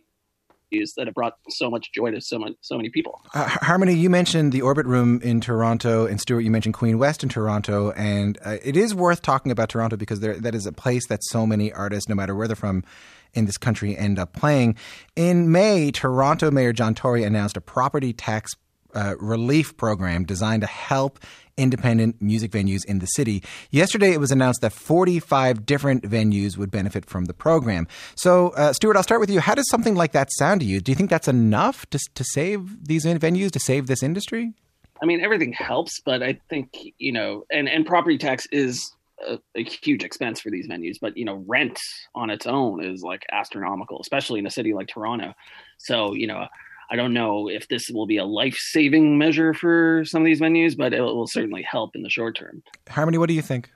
that have brought so much joy to so much, so many people. Uh, Harmony, you mentioned the Orbit Room in Toronto, and Stuart, you mentioned Queen West in Toronto, and uh, it is worth talking about Toronto because there, that is a place that so many artists, no matter where they're from, in this country end up playing. In May, Toronto Mayor John Tory announced a property tax uh, relief program designed to help independent music venues in the city. Yesterday, it was announced that 45 different venues would benefit from the program. So, uh, Stuart, I'll start with you. How does something like that sound to you? Do you think that's enough to, to save these venues, to save this industry? I mean, everything helps, but I think, you know, and, and property tax is a, a, huge expense for these venues, but you know, rent on its own is like astronomical, especially in a city like Toronto. So, you know, I don't know if this will be a life saving measure for some of these venues, but it will certainly help in the short term. Harmony, what do you think?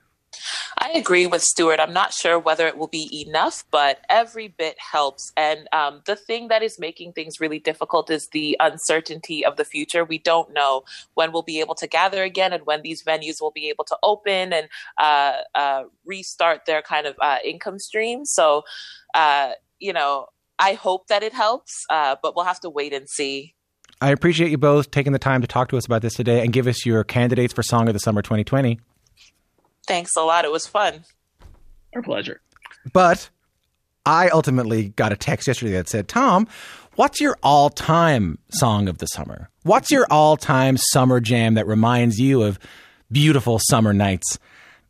I agree with Stuart. I'm not sure whether it will be enough, but every bit helps. And um, the thing that is making things really difficult is the uncertainty of the future. We don't know when we'll be able to gather again and when these venues will be able to open and uh, uh, restart their kind of uh, income stream. So, uh, you know, I hope that it helps, uh, but we'll have to wait and see. I appreciate you both taking the time to talk to us about this today and give us your candidates for Song of the Summer 2020. Thanks a lot. It was fun. Our pleasure. But I ultimately got a text yesterday that said, Tom, what's your all time song of the summer? What's your all time summer jam that reminds you of beautiful summer nights?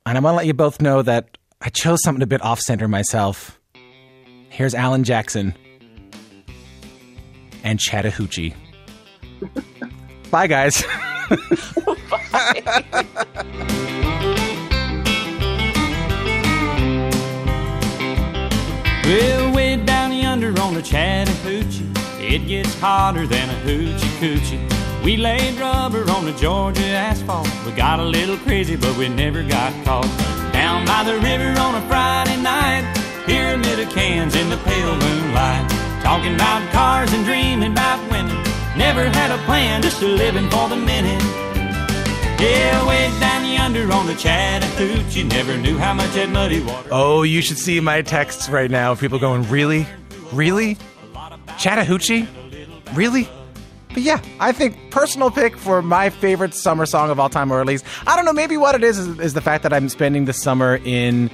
And I want to let you both know that I chose something a bit off center myself. Here's Alan Jackson and Chattahoochee. Bye, guys. Bye. Well, way down yonder on the Chattahoochee, it gets hotter than a hoochie coochie. We laid rubber on the Georgia asphalt. We got a little crazy, but we never got caught. Down by the river on a Friday night, pyramid of cans in the pale moonlight. Talking about cars and dreaming about women. Never had a plan, just a living for the minute. Yeah, way down yonder on the Chattahoochee, never knew how much that muddy water. Oh, you should see my texts right now. People going, really? Really? Chattahoochee? Really? But yeah, I think personal pick for my favorite summer song of all time, or at least, I don't know, maybe what it is is, is the fact that I'm spending the summer in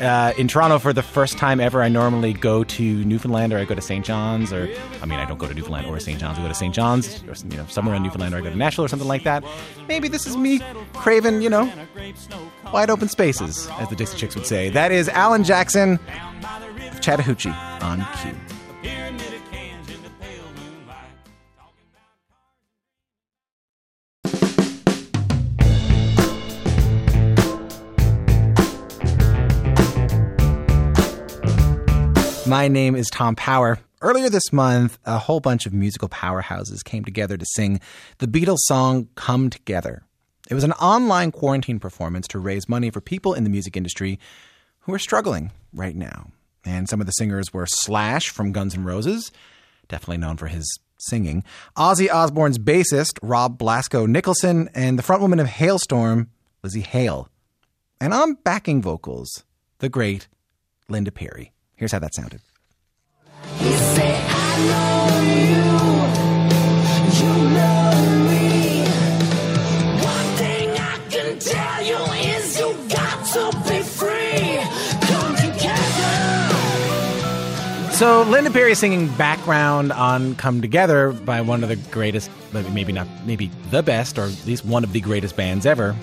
uh, in Toronto for the first time ever. I normally go to Newfoundland or I go to St. John's, or I mean, I don't go to Newfoundland or St. John's. I go to St. John's, or you know, somewhere in Newfoundland, or I go to Nashville or something like that. Maybe this is me craving, you know, wide open spaces, as the Dixie Chicks would say. That is Alan Jackson, Chattahoochee on Q. My name is Tom Power. Earlier this month, a whole bunch of musical powerhouses came together to sing the Beatles song Come Together. It was an online quarantine performance to raise money for people in the music industry who are struggling right now. And some of the singers were Slash from Guns N' Roses, definitely known for his singing, Ozzy Osbourne's bassist, Rob Blasko Nicholson, and the frontwoman of Halestorm, Lzzy Hale. And on backing vocals, the great Linda Perry. Here's how that sounded. So Linda Perry is singing background on "Come Together" by one of the greatest, maybe not, maybe the best, or at least one of the greatest bands ever.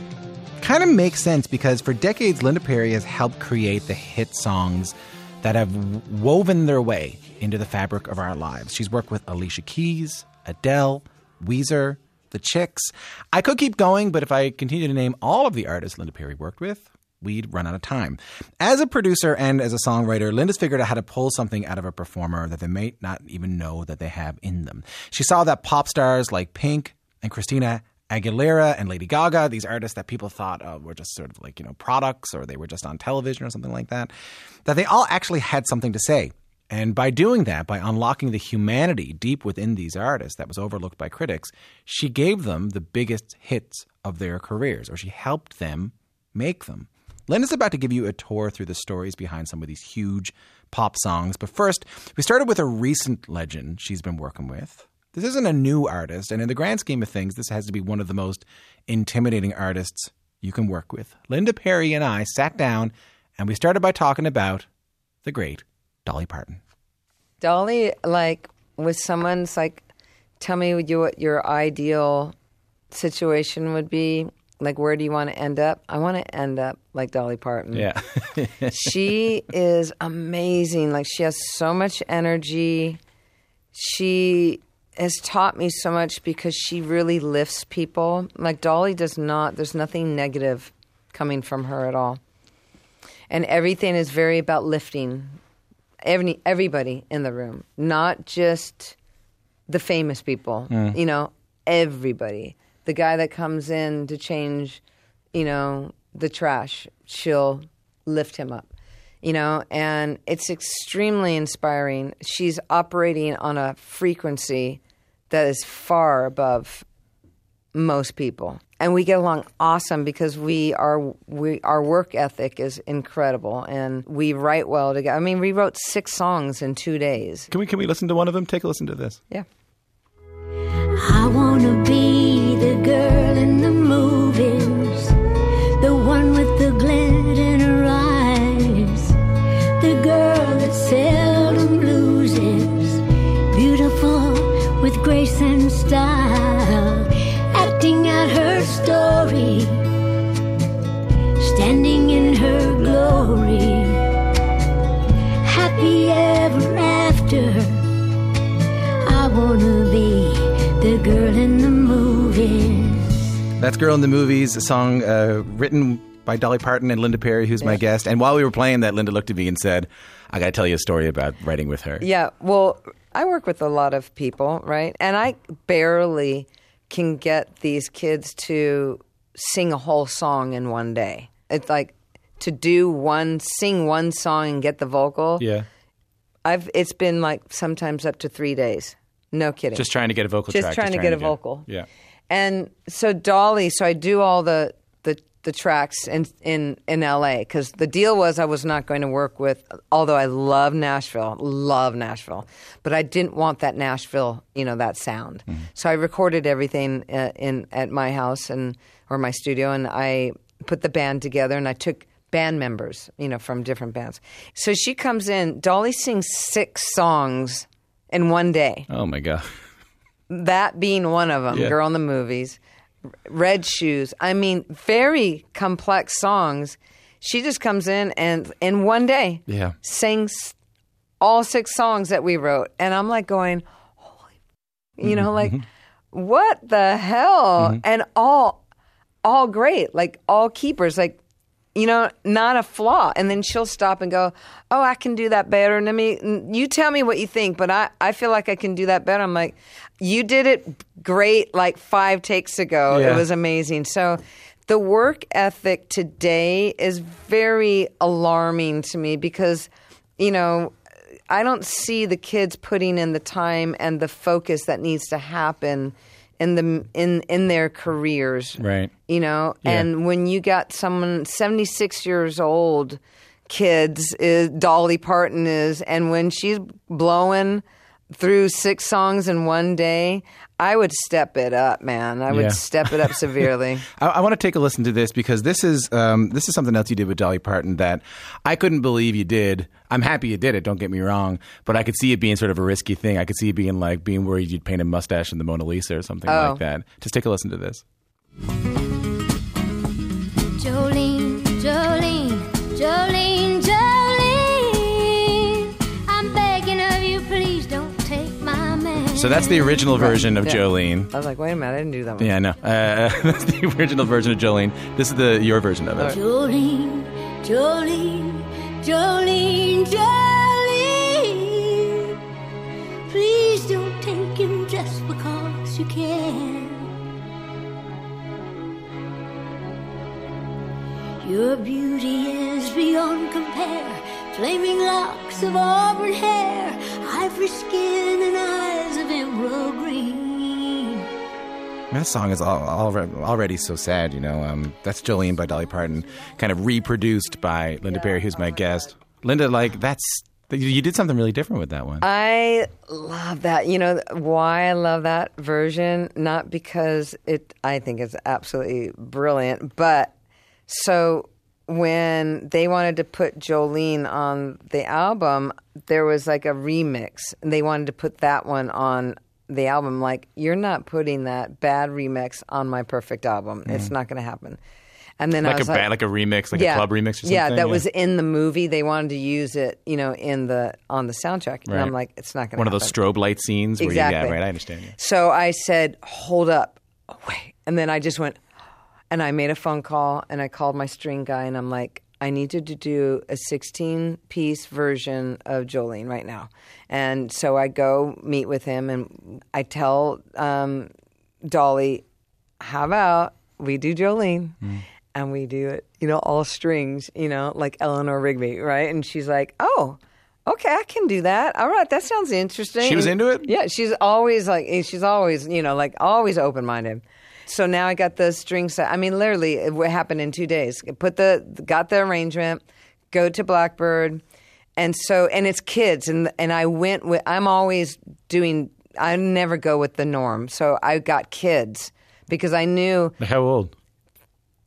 Kind of makes sense because for decades, Linda Perry has helped create the hit songs that have woven their way into the fabric of our lives. She's worked with Alicia Keys, Adele, Weezer, The Chicks. I could keep going, but if I continue to name all of the artists Linda Perry worked with, we'd run out of time. As a producer and as a songwriter, Linda's figured out how to pull something out of a performer that they may not even know that they have in them. She saw that pop stars like Pink and Christina Aguilera and Lady Gaga, these artists that people thought uh, were just sort of like, you know, products or they were just on television or something like that, that they all actually had something to say. And by doing that, by unlocking the humanity deep within these artists that was overlooked by critics, she gave them the biggest hits of their careers, or she helped them make them. Linda's about to give you a tour through the stories behind some of these huge pop songs. But first, we started with a recent legend she's been working with. This isn't a new artist, and in the grand scheme of things, this has to be one of the most intimidating artists you can work with. Linda Perry and I sat down and we started by talking about the great Dolly Parton. Dolly, like, was someone's like, tell me what, you, what your ideal situation would be. Like, where do you want to end up? I want to end up like Dolly Parton. Yeah. she is amazing. Like, she has so much energy. She has taught me so much because she really lifts people. Like, Dolly does not, there's nothing negative coming from her at all. And everything is very about lifting every, everybody in the room, not just the famous people, Mm. you know, everybody. The guy that comes in to change, you know, the trash, she'll lift him up, you know, and it's extremely inspiring. She's operating on a frequency that is far above most people. And we get along awesome because we are we our work ethic is incredible and we write well together. I mean, we wrote six songs in 2 days. Can we can we listen to one of them? Take a listen to this. Yeah. I wanna be the girl in the style, acting out her story, standing in her glory, happy ever after. I wanna be the girl in the movies. That's Girl in the Movies, a song uh, written by Dolly Parton and Linda Perry, who's my guest. And while we were playing that, Linda looked at me and said, I got to tell you a story about writing with her. Yeah, well, I work with a lot of people, right? And I barely can get these kids to sing a whole song in one day. It's like to do one, sing one song and get the vocal. Yeah. I've it's been like sometimes up to three days. No kidding. Just trying to get a vocal Just track. trying to get a vocal. Yeah. And so Dolly, so I do all the the, tracks in in in LA because the deal was I was not going to work with. Although I love Nashville, love Nashville, but I didn't want that Nashville, you know, that sound. So I recorded everything uh, in at my house and or my studio, and I put the band together, and I took band members, you know, from different bands. So she comes in. Dolly sings six songs in one day. Oh my god. That being one of them. Yeah. Girl in the movies, Red Shoes. I mean, very complex songs. She just comes in and in one day Yeah. sings all six songs that we wrote, and I'm like going, holy, you know, like mm-hmm. what the hell? Mm-hmm. And all, all great, like all keepers, like you know, not a flaw. And then she'll stop and go, "Oh, I can do that better." And I mean, you tell me what you think, but I, I feel like I can do that better. I'm like, you did it great, like five takes ago. Yeah. It was amazing. So. The work ethic today is very alarming to me because, you know, I don't see the kids putting in the time and the focus that needs to happen in the in in their careers. Right. You know, Yeah. and when you got someone 76 years old kids is Dolly Parton is and when she's blowing through six songs in one day, I would step it up, man. I would Yeah. step it up severely. I, I want to take a listen to this because this is um, this is something else you did with Dolly Parton that I couldn't believe you did. I'm happy you did it. Don't get me wrong, but I could see it being sort of a risky thing. I could see it being like being worried you'd paint a mustache in the Mona Lisa or something Oh. like that. Just take a listen to this. So that's the original version of Yeah. Jolene. I was like, wait a minute, I didn't do that one. Yeah, I know. Uh, that's the original version of Jolene. This is the your version of it. Jolene, Jolene, Jolene, Jolene. Please don't take him just because you can. Your beauty is beyond compare. Flaming locks of auburn hair, ivory skin and That song is al- already, so sad, you know. Um, that's Jolene by Dolly Parton, kind of reproduced by Linda Perry, who's my guest. Linda, like that's you- did something really different with that one. I love that. You know why I love that version? Not because it I think it's absolutely brilliant, but so when they wanted to put Jolene on the album, there was like a remix. And they wanted to put that one on the album. Like, you're not putting that bad remix on my perfect album. It's Mhm. not going to happen. And then I like a was band, like a remix, like a club remix or something. yeah, that was in the movie. They wanted to use it, you know, in the on the soundtrack. And Right. I'm like, it's not going to happen. one of those strobe light scenes. Where Exactly. You, yeah, right. I understand. Yeah. So I said, hold up, oh, wait. And then I just went, and I made a phone call and I called my string guy and I'm like, I needed to do a 16 piece version of Jolene right now. And so I go meet with him and I tell um, Dolly, how about we do Jolene? and we do it, you know, all strings, you know, like Eleanor Rigby, right? And she's like, oh, okay, I can do that. All right, that sounds interesting. She was into it? Yeah, she's always like, she's always, you know, like always open minded. So now I got the string set. I mean, literally, it happened in two days. Put the, got the arrangement, go to Blackbird. And so, and it's kids. And, and I went with, I'm always doing, I never go with the norm. So I got kids because I knew How old?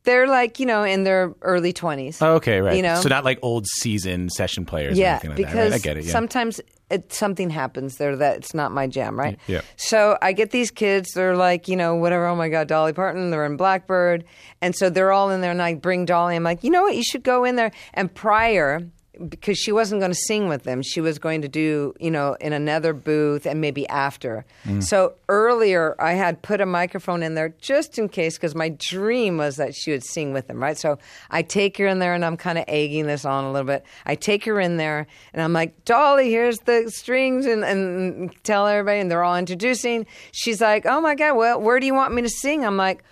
they're like, you know, in their early 20s. Oh, okay, right. You know? so not like old season session players. or yeah, anything like because that, right? I get it. Yeah. sometimes it, something happens there that it's not my jam, right? Yeah. So I get these kids, they're like, you know, whatever, oh my God, Dolly Parton, they're in Blackbird. And so they're all in there, and I bring Dolly. I'm like, you know what, you should go in there. And prior, because she wasn't going to sing with them, she was going to do, you know, in another booth and maybe after. Mm. So earlier, I had put a microphone in there just in case, because my dream was that she would sing with them, right? So I take her in there, and I'm kind of egging this on a little bit. I take her in there, and I'm like, Dolly, here's the strings, and, and tell everybody, and they're all introducing. She's like, oh my God, well, where do you want me to sing? I'm like,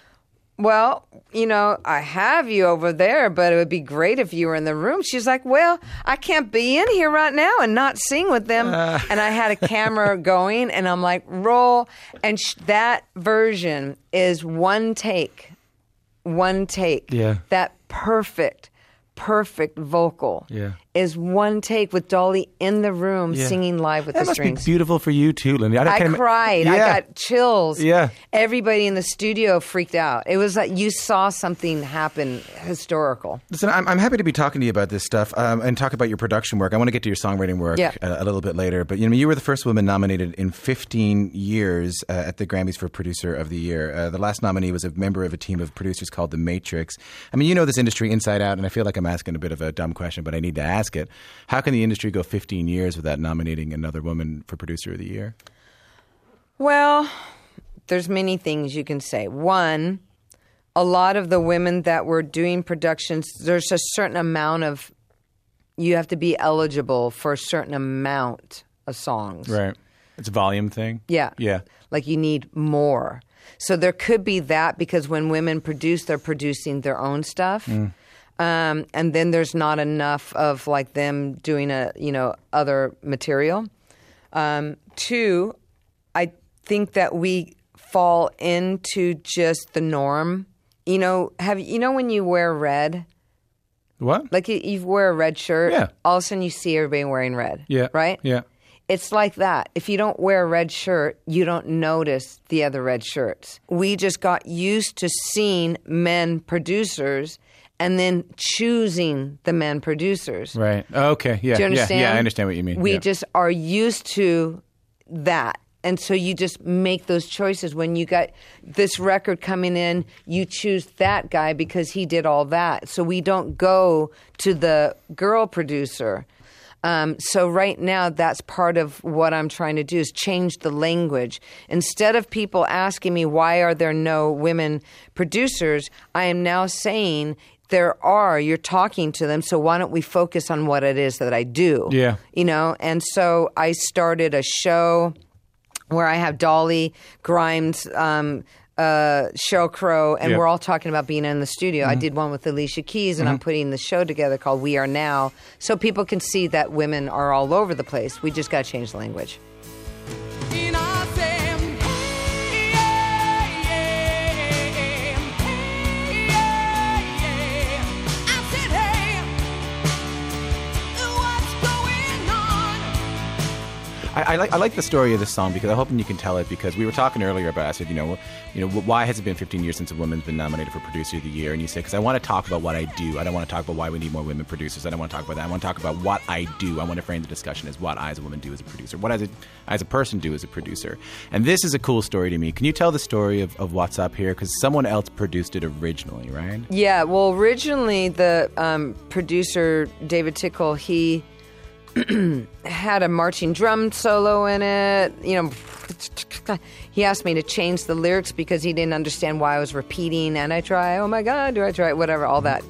well, you know, I have you over there, but it would be great if you were in the room. She's like, Well, I can't be in here right now and not sing with them. and I had a camera going, and I'm like, Roll. And sh- that version is one take, one take. Yeah. That perfect, perfect vocal Yeah. Is one take with Dolly in the room Yeah. singing live with That the must strings. be beautiful for you too, Lindy. I, ima- cried. I got chills. Yeah. Everybody in the studio freaked out. It was like you saw something happen historical. Listen, I'm, I'm happy to be talking to you about this stuff um, and talk about your production work. I want to get to your songwriting work Yeah. uh, a little bit later, but you know, you were the first woman nominated in 15 years uh, at the Grammys for Producer of the Year. Uh, the last nominee was a member of a team of producers called The Matrix. I mean, you know this industry inside out, and I feel like I'm asking a bit of a dumb question, but I need to ask it. How can the industry go 15 years without nominating another woman for Producer of the Year? Well, there's many things you can say. One, a lot of the women that were doing productions, there's a certain amount of you have to be eligible for a certain amount of songs. Right. It's a volume thing. Yeah. Yeah. Like you need more. So there could be that because when women produce, they're producing their own stuff. Mm. Um, and then there's not enough of like them doing a you know other material. Um, two, I think that we fall into just the norm. You know, have you know when you wear red? What? Like you, you wear a red shirt. Yeah. All of a sudden, you see everybody wearing red. Yeah. Right. Yeah. It's like that. If you don't wear a red shirt, you don't notice the other red shirts. We just got used to seeing men producers and then choosing the men producers. Right. Okay. Yeah. Do you understand? Yeah. Yeah. I understand what you mean. We Yeah. just are used to that. And so you just make those choices. When you got this record coming in, you choose that guy because he did all that. So we don't go to the girl producer. Um, so right now, that's part of what I'm trying to do is change the language. Instead of people asking me why are there no women producers, I am now saying there are. You're talking to them, so why don't we focus on what it is that I do? Yeah. you know. And so I started a show where I have Dolly Grimes. Um, uh, Sheryl Crow, and Yeah. we're all talking about being in the studio. I Mhm. did one with Alicia Keys, and I'm Mhm. putting the show together called We Are Now, so people can see that women are all over the place. We just got to change the language. I, I like I like the story of this song because I'm hoping you can tell it because we were talking earlier about I said you know you know why has it been 15 years since a woman's been nominated for producer of the year? And you said because I want to talk about what I do. I don't want to talk about why we need more women producers. I don't want to talk about that. I want to talk about what I do. I want to frame the discussion as what I as a woman do as a producer. What as a as a person do as a producer and this is a cool story to me. Can you tell the story of, of what's up here? Because someone else produced it originally right? Yeah, well, originally the um, producer David Tickle he had a marching drum solo in it. You know, he asked me to change the lyrics because he didn't understand why I was repeating. And I try, oh my God, do I try? Whatever, all that.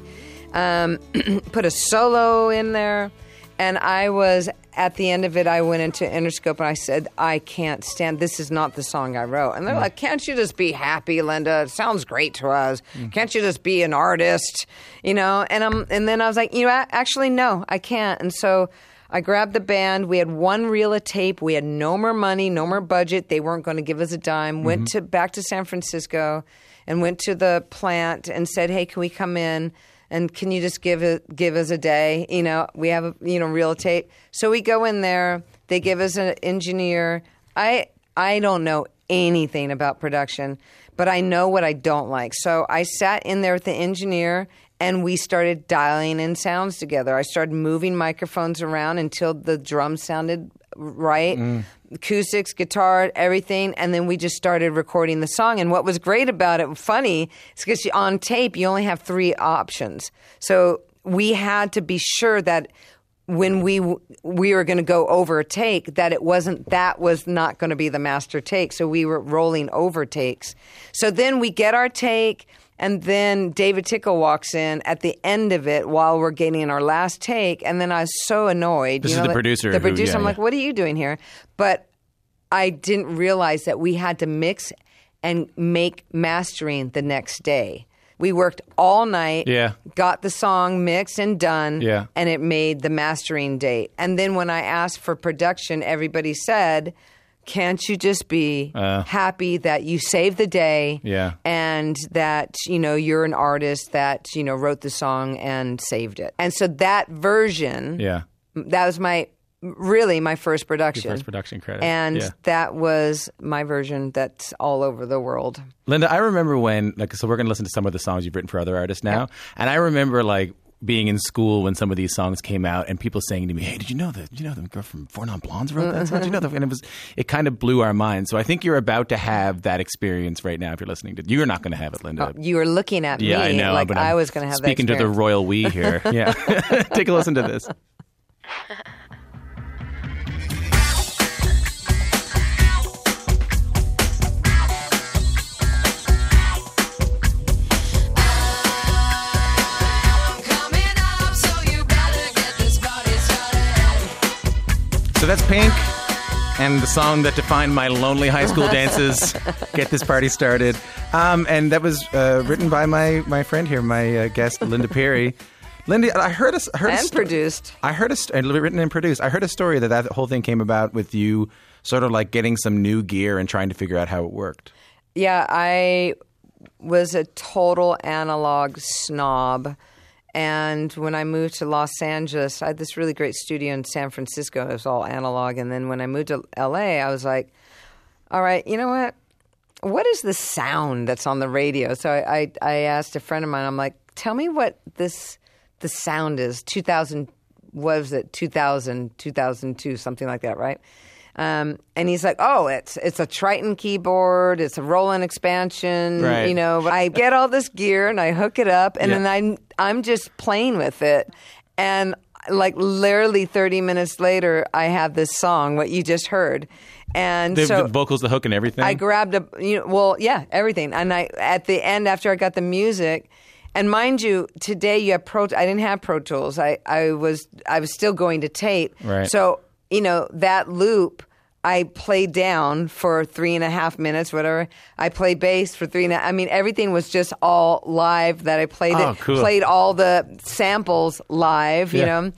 Um, put a solo in there, and I was at the end of it. I went into Interscope and I said, I can't stand. This is not the song I wrote. And they're Mm. like, Can't you just be happy, Linda? It sounds great to us. Can't you just be an artist? You know. And I'm, and then I was like, you know, actually, no, I can't. And so. I grabbed the band. We had one reel of tape. We had no more money, no more budget. They weren't going to give us a dime. Went Mhm. to back to San Francisco and went to the plant and said, "Hey, can we come in and can you just give it give us a day? You know, we have a you know reel of tape." So we go in there. They give us an engineer. I I don't know anything about production, but I know what I don't like. So I sat in there with the engineer and we started dialing in sounds together. I started moving microphones around until the drums sounded right. Mm. Acoustics, guitar, everything, and then we just started recording the song. And what was great about it, funny, is because on tape you only have three options. So we had to be sure that when we we were going to go over a take that it wasn't that was not going to be the master take so we were rolling over takes so then we get our take and then David Tickle walks in at the end of it while we're getting our last take and then I was so annoyed This you is the like- producer the who- producer yeah, I'm like what are you doing here but I didn't realize that we had to mix and make mastering the next day we worked all night Yeah. got the song mixed and done Yeah. and it made the mastering date. And then when I asked for production, everybody said, can't you just be Uh. happy that you saved the day Yeah. and that you know you're an artist that you know wrote the song and saved it and so that version Yeah. that was my really my first Your production first production credit. and yeah. that was my version that's all over the world Linda, I remember when, like, so we're going to listen to some of the songs you've written for other artists now. And I remember, like, being in school when some of these songs came out and people saying to me, Hey, did you know that, did you know the girl from Four Non Blondes wrote that song? Did you know that? And it was, it kind of blew our minds. So I think you're about to have that experience right now if you're listening to, you're not going to have it, Linda. Uh, you were looking at yeah, me I know. like but i I'm was going to have that speaking that to the royal we here. Yeah. Take a listen to this. So that's Pink and the song that defined my lonely high school dances. Get this party started. Um, and that was uh, written by my, my friend here, my uh, guest, Linda Perry. Linda, I heard a, I heard a and sto- produced I heard a st- written and produced. I heard a story that that whole thing came about with you sort of like getting some new gear and trying to figure out how it worked. Yeah, I was a total analog snob. And when I moved to Los Angeles, I had this really great studio in San Francisco. It was all analog. And then when I moved to LA, I was like, all right, you know what? What is the sound that's on the radio? So I, I, I asked a friend of mine, I'm like, tell me what this the sound is. 2000, what was it? 2000, 2002, something like that, right? Um, and he's like, "Oh, it's it's a Triton keyboard, it's a Roland expansion, Right. you know." But I get all this gear and I hook it up, and Yeah. then I'm I'm just playing with it, and like literally 30 minutes later, I have this song, what you just heard, and The, so the vocals, the hook, and everything. I grabbed a, you know, well, yeah, everything. And I, at the end, after I got the music, and mind you, today you have Pro. I didn't have Pro Tools. I, I was, I was still going to tape. Right. So you know that loop. I played down for three and a half minutes, whatever. I played bass for three and a I mean, everything was just all live that I played Oh, it. cool. Played all the samples live, you know.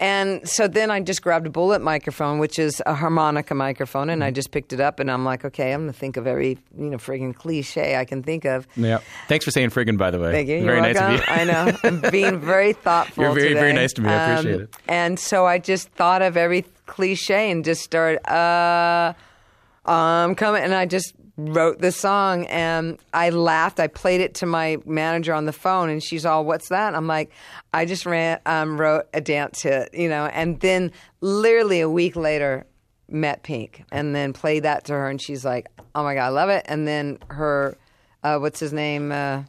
And so then I just grabbed a bullet microphone, which is a harmonica microphone, and I Mm-hmm. just picked it up and I'm like, okay, I'm going to think of every, you know, friggin' cliche I can think of. yeah. Thanks for saying friggin', by the way. Thank you. Very You're nice of you. I know. I'm being very thoughtful. You're very, very nice to me. I appreciate it. And so I just thought of every cliche and just started, uh, I'm coming. And I just wrote the song and I laughed. I played it to my manager on the phone and she's all, what's that? I'm like, I just ran, um, wrote a dance hit, you know, and then literally a week later, met Pink and then played that to her and she's like, oh my God, I love it. And then her, uh, what's his name? Uh,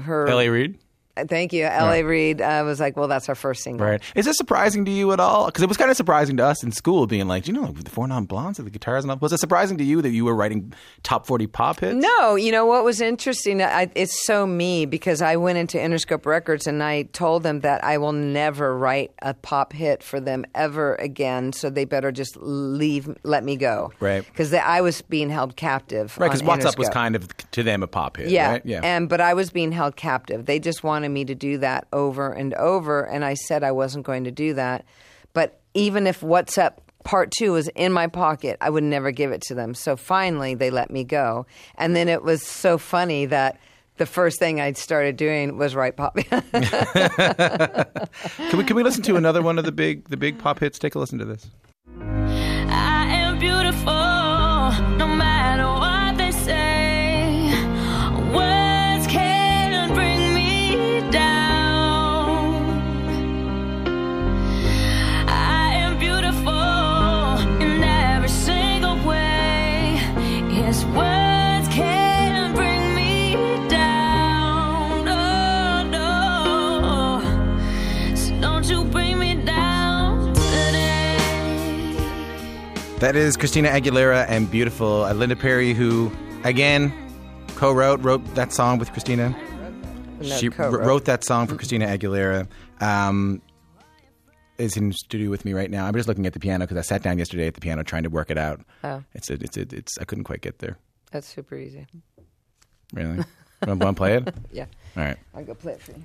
her L.A. Reid. Thank you. L.A. Right. Reid uh, was like, well, that's our first single. Right. Is this surprising to you at all? Because it was kind of surprising to us in school, being like, you know, like, the four non blondes and the guitars and all. Was it surprising to you that you were writing top forty pop hits? No, you know what was interesting? I, it's so me because I went into Interscope Records and I told them that I will never write a pop hit for them ever again. So they better just leave, let me go. Right. Because I was being held captive. Right. Because What's Up was kind of to them a pop hit. Yeah, Right? Yeah. And but I was being held captive. They just wanted me to do that over and over, and I said I wasn't going to do that. But even if What's Up Part Two was in my pocket, I would never give it to them. So finally, they let me go. And then it was so funny that. The first thing I started doing was write pop. can we can we listen to another one of the big the big pop hits? Take a listen to this. I am beautiful, no matter That is Christina Aguilera and beautiful uh, Linda Perry, who again co-wrote wrote that song with Christina. No, she co-wrote. wrote that song for Christina Aguilera. Um, is in studio with me right now. I'm just looking at the piano because I sat down yesterday at the piano trying to work it out. Oh. It's a, it's a, it's I couldn't quite get there. That's super easy. Really? Want to play it? Yeah. All right. I'll go play it for you.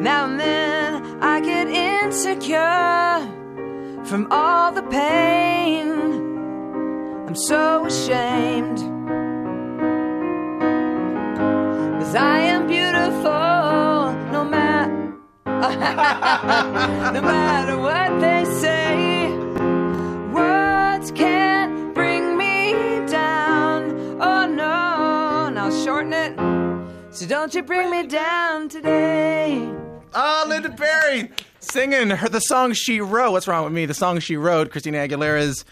Now and then I get insecure from all the pain. I'm so ashamed. Cause I am beautiful no matter no matter what they say. Words can't bring me down. Oh no. Now shorten it. So don't you bring me down today. Oh, Linda Perry singing her the song she wrote. What's wrong with me? The song she wrote, Christina Aguilera's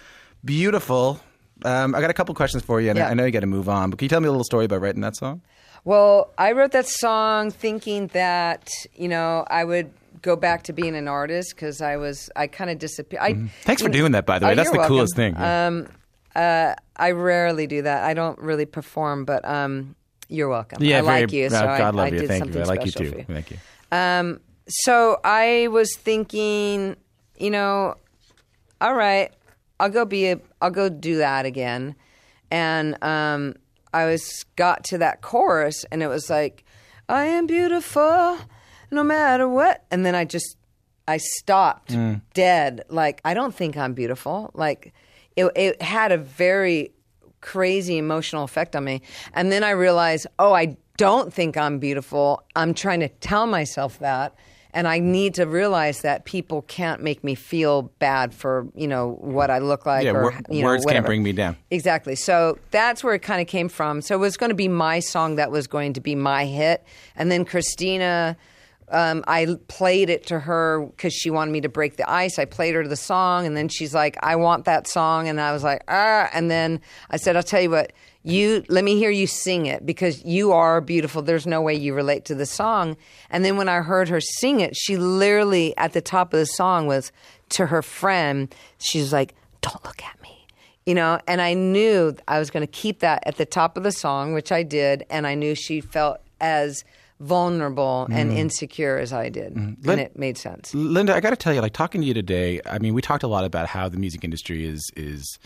"Beautiful." Um, I got a couple questions for you, and Yeah. I know you got to move on. But can you tell me a little story about writing that song? Well, I wrote that song thinking that, you know, I would go back to being an artist because I was, I kind of disappeared. Mm-hmm. Thanks for know- doing that, by the way. Oh, That's the coolest thing. Um, uh, I rarely do that. I don't really perform, but um, you're welcome. I very- like you, so uh, I, God love I you. did Thank you. I like you too. for Thank you. Um, so I was thinking, you know, all right, I'll go be a, I'll go do that again, and um, I was got to that chorus, and it was like, I am beautiful, no matter what, and then I just, I stopped Mm. dead. Like I don't think I'm beautiful. Like it, it had a very crazy emotional effect on me. And then I realized, oh, I don't think I'm beautiful. I'm trying to tell myself that. And I need to realize that people can't make me feel bad for, you know, what I look like yeah, or, wor- you know, words can't bring me down. Exactly. So that's where it kind of came from. So it was going to be my song that was going to be my hit. And then Christina, um, I played it to her because she wanted me to break the ice. I played her the song, and then she's like, I want that song. And I was like, ah. And then I said, I'll tell you what, you let me hear you sing it because you are beautiful. There's no way you relate to the song. And then when I heard her sing it, she literally at the top of the song was to her friend, she's like, Don't look at me you know and i knew i was going to keep that at the top of the song which i did and i knew she felt as vulnerable and Mm. insecure as i did Lin- and it made sense Linda, I got to tell you, like talking to you today. I mean, we talked a lot about how the music industry is is.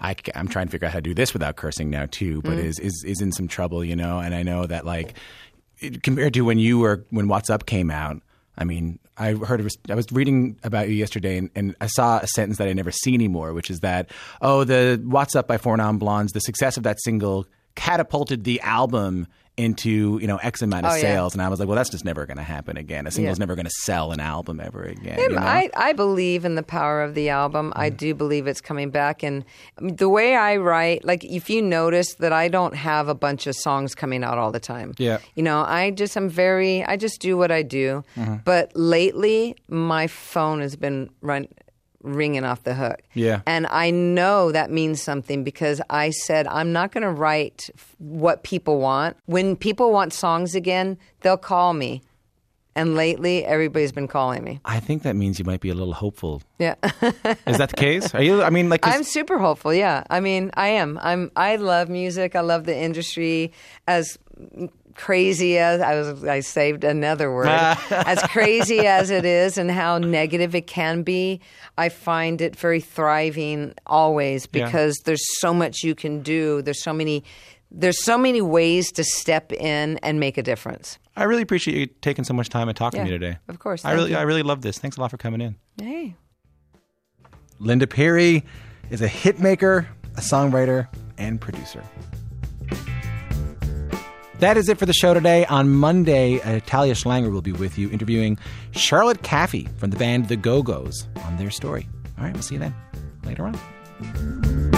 I, am trying to figure out how to do this without cursing now too, but Mm. is, is is in some trouble, you know. And I know that like it- compared to when you were when What's Up came out. I mean, I heard of, I was reading about you yesterday, and, and I saw a sentence that I never see anymore, which is that oh, the What's Up by Four Non Blondes, the success of that single catapulted the album into you know X amount of Oh, yeah. sales, and I was like, well, that's just never going to happen again. A single's Yeah. never going to sell an album ever again. Yeah, you know? I, I believe in the power of the album. I do believe it's coming back. And the way I write, like if you notice that I don't have a bunch of songs coming out all the time. Yeah. You know, I just I'm very, I just do what I do. Mhm. But lately, my phone has been run, ringing off the hook. Yeah. And I know that means something because I said, I'm not going to write f- what people want. When people want songs again, they'll call me. And lately, everybody's been calling me. I think that means you might be a little hopeful. Yeah. Is that the case? Are you? I mean, like, I'm super hopeful. Yeah. I mean, I am. I'm. I love music. I love the industry. As crazy as I was, I saved another word. as crazy as it is, and how negative it can be, I find it very thriving always Yeah. because there's so much you can do. There's so many. There's so many ways to step in and make a difference. I really appreciate you taking so much time and talking to me today. of course. I really, you. I really love this. Thanks a lot for coming in. Hey. Linda Perry is a hit maker, a songwriter, and producer. That is it for the show today. On Monday, uh, Talia Schlanger will be with you interviewing Charlotte Caffey from the band The Go Go's on their story. All right, we'll see you then later on.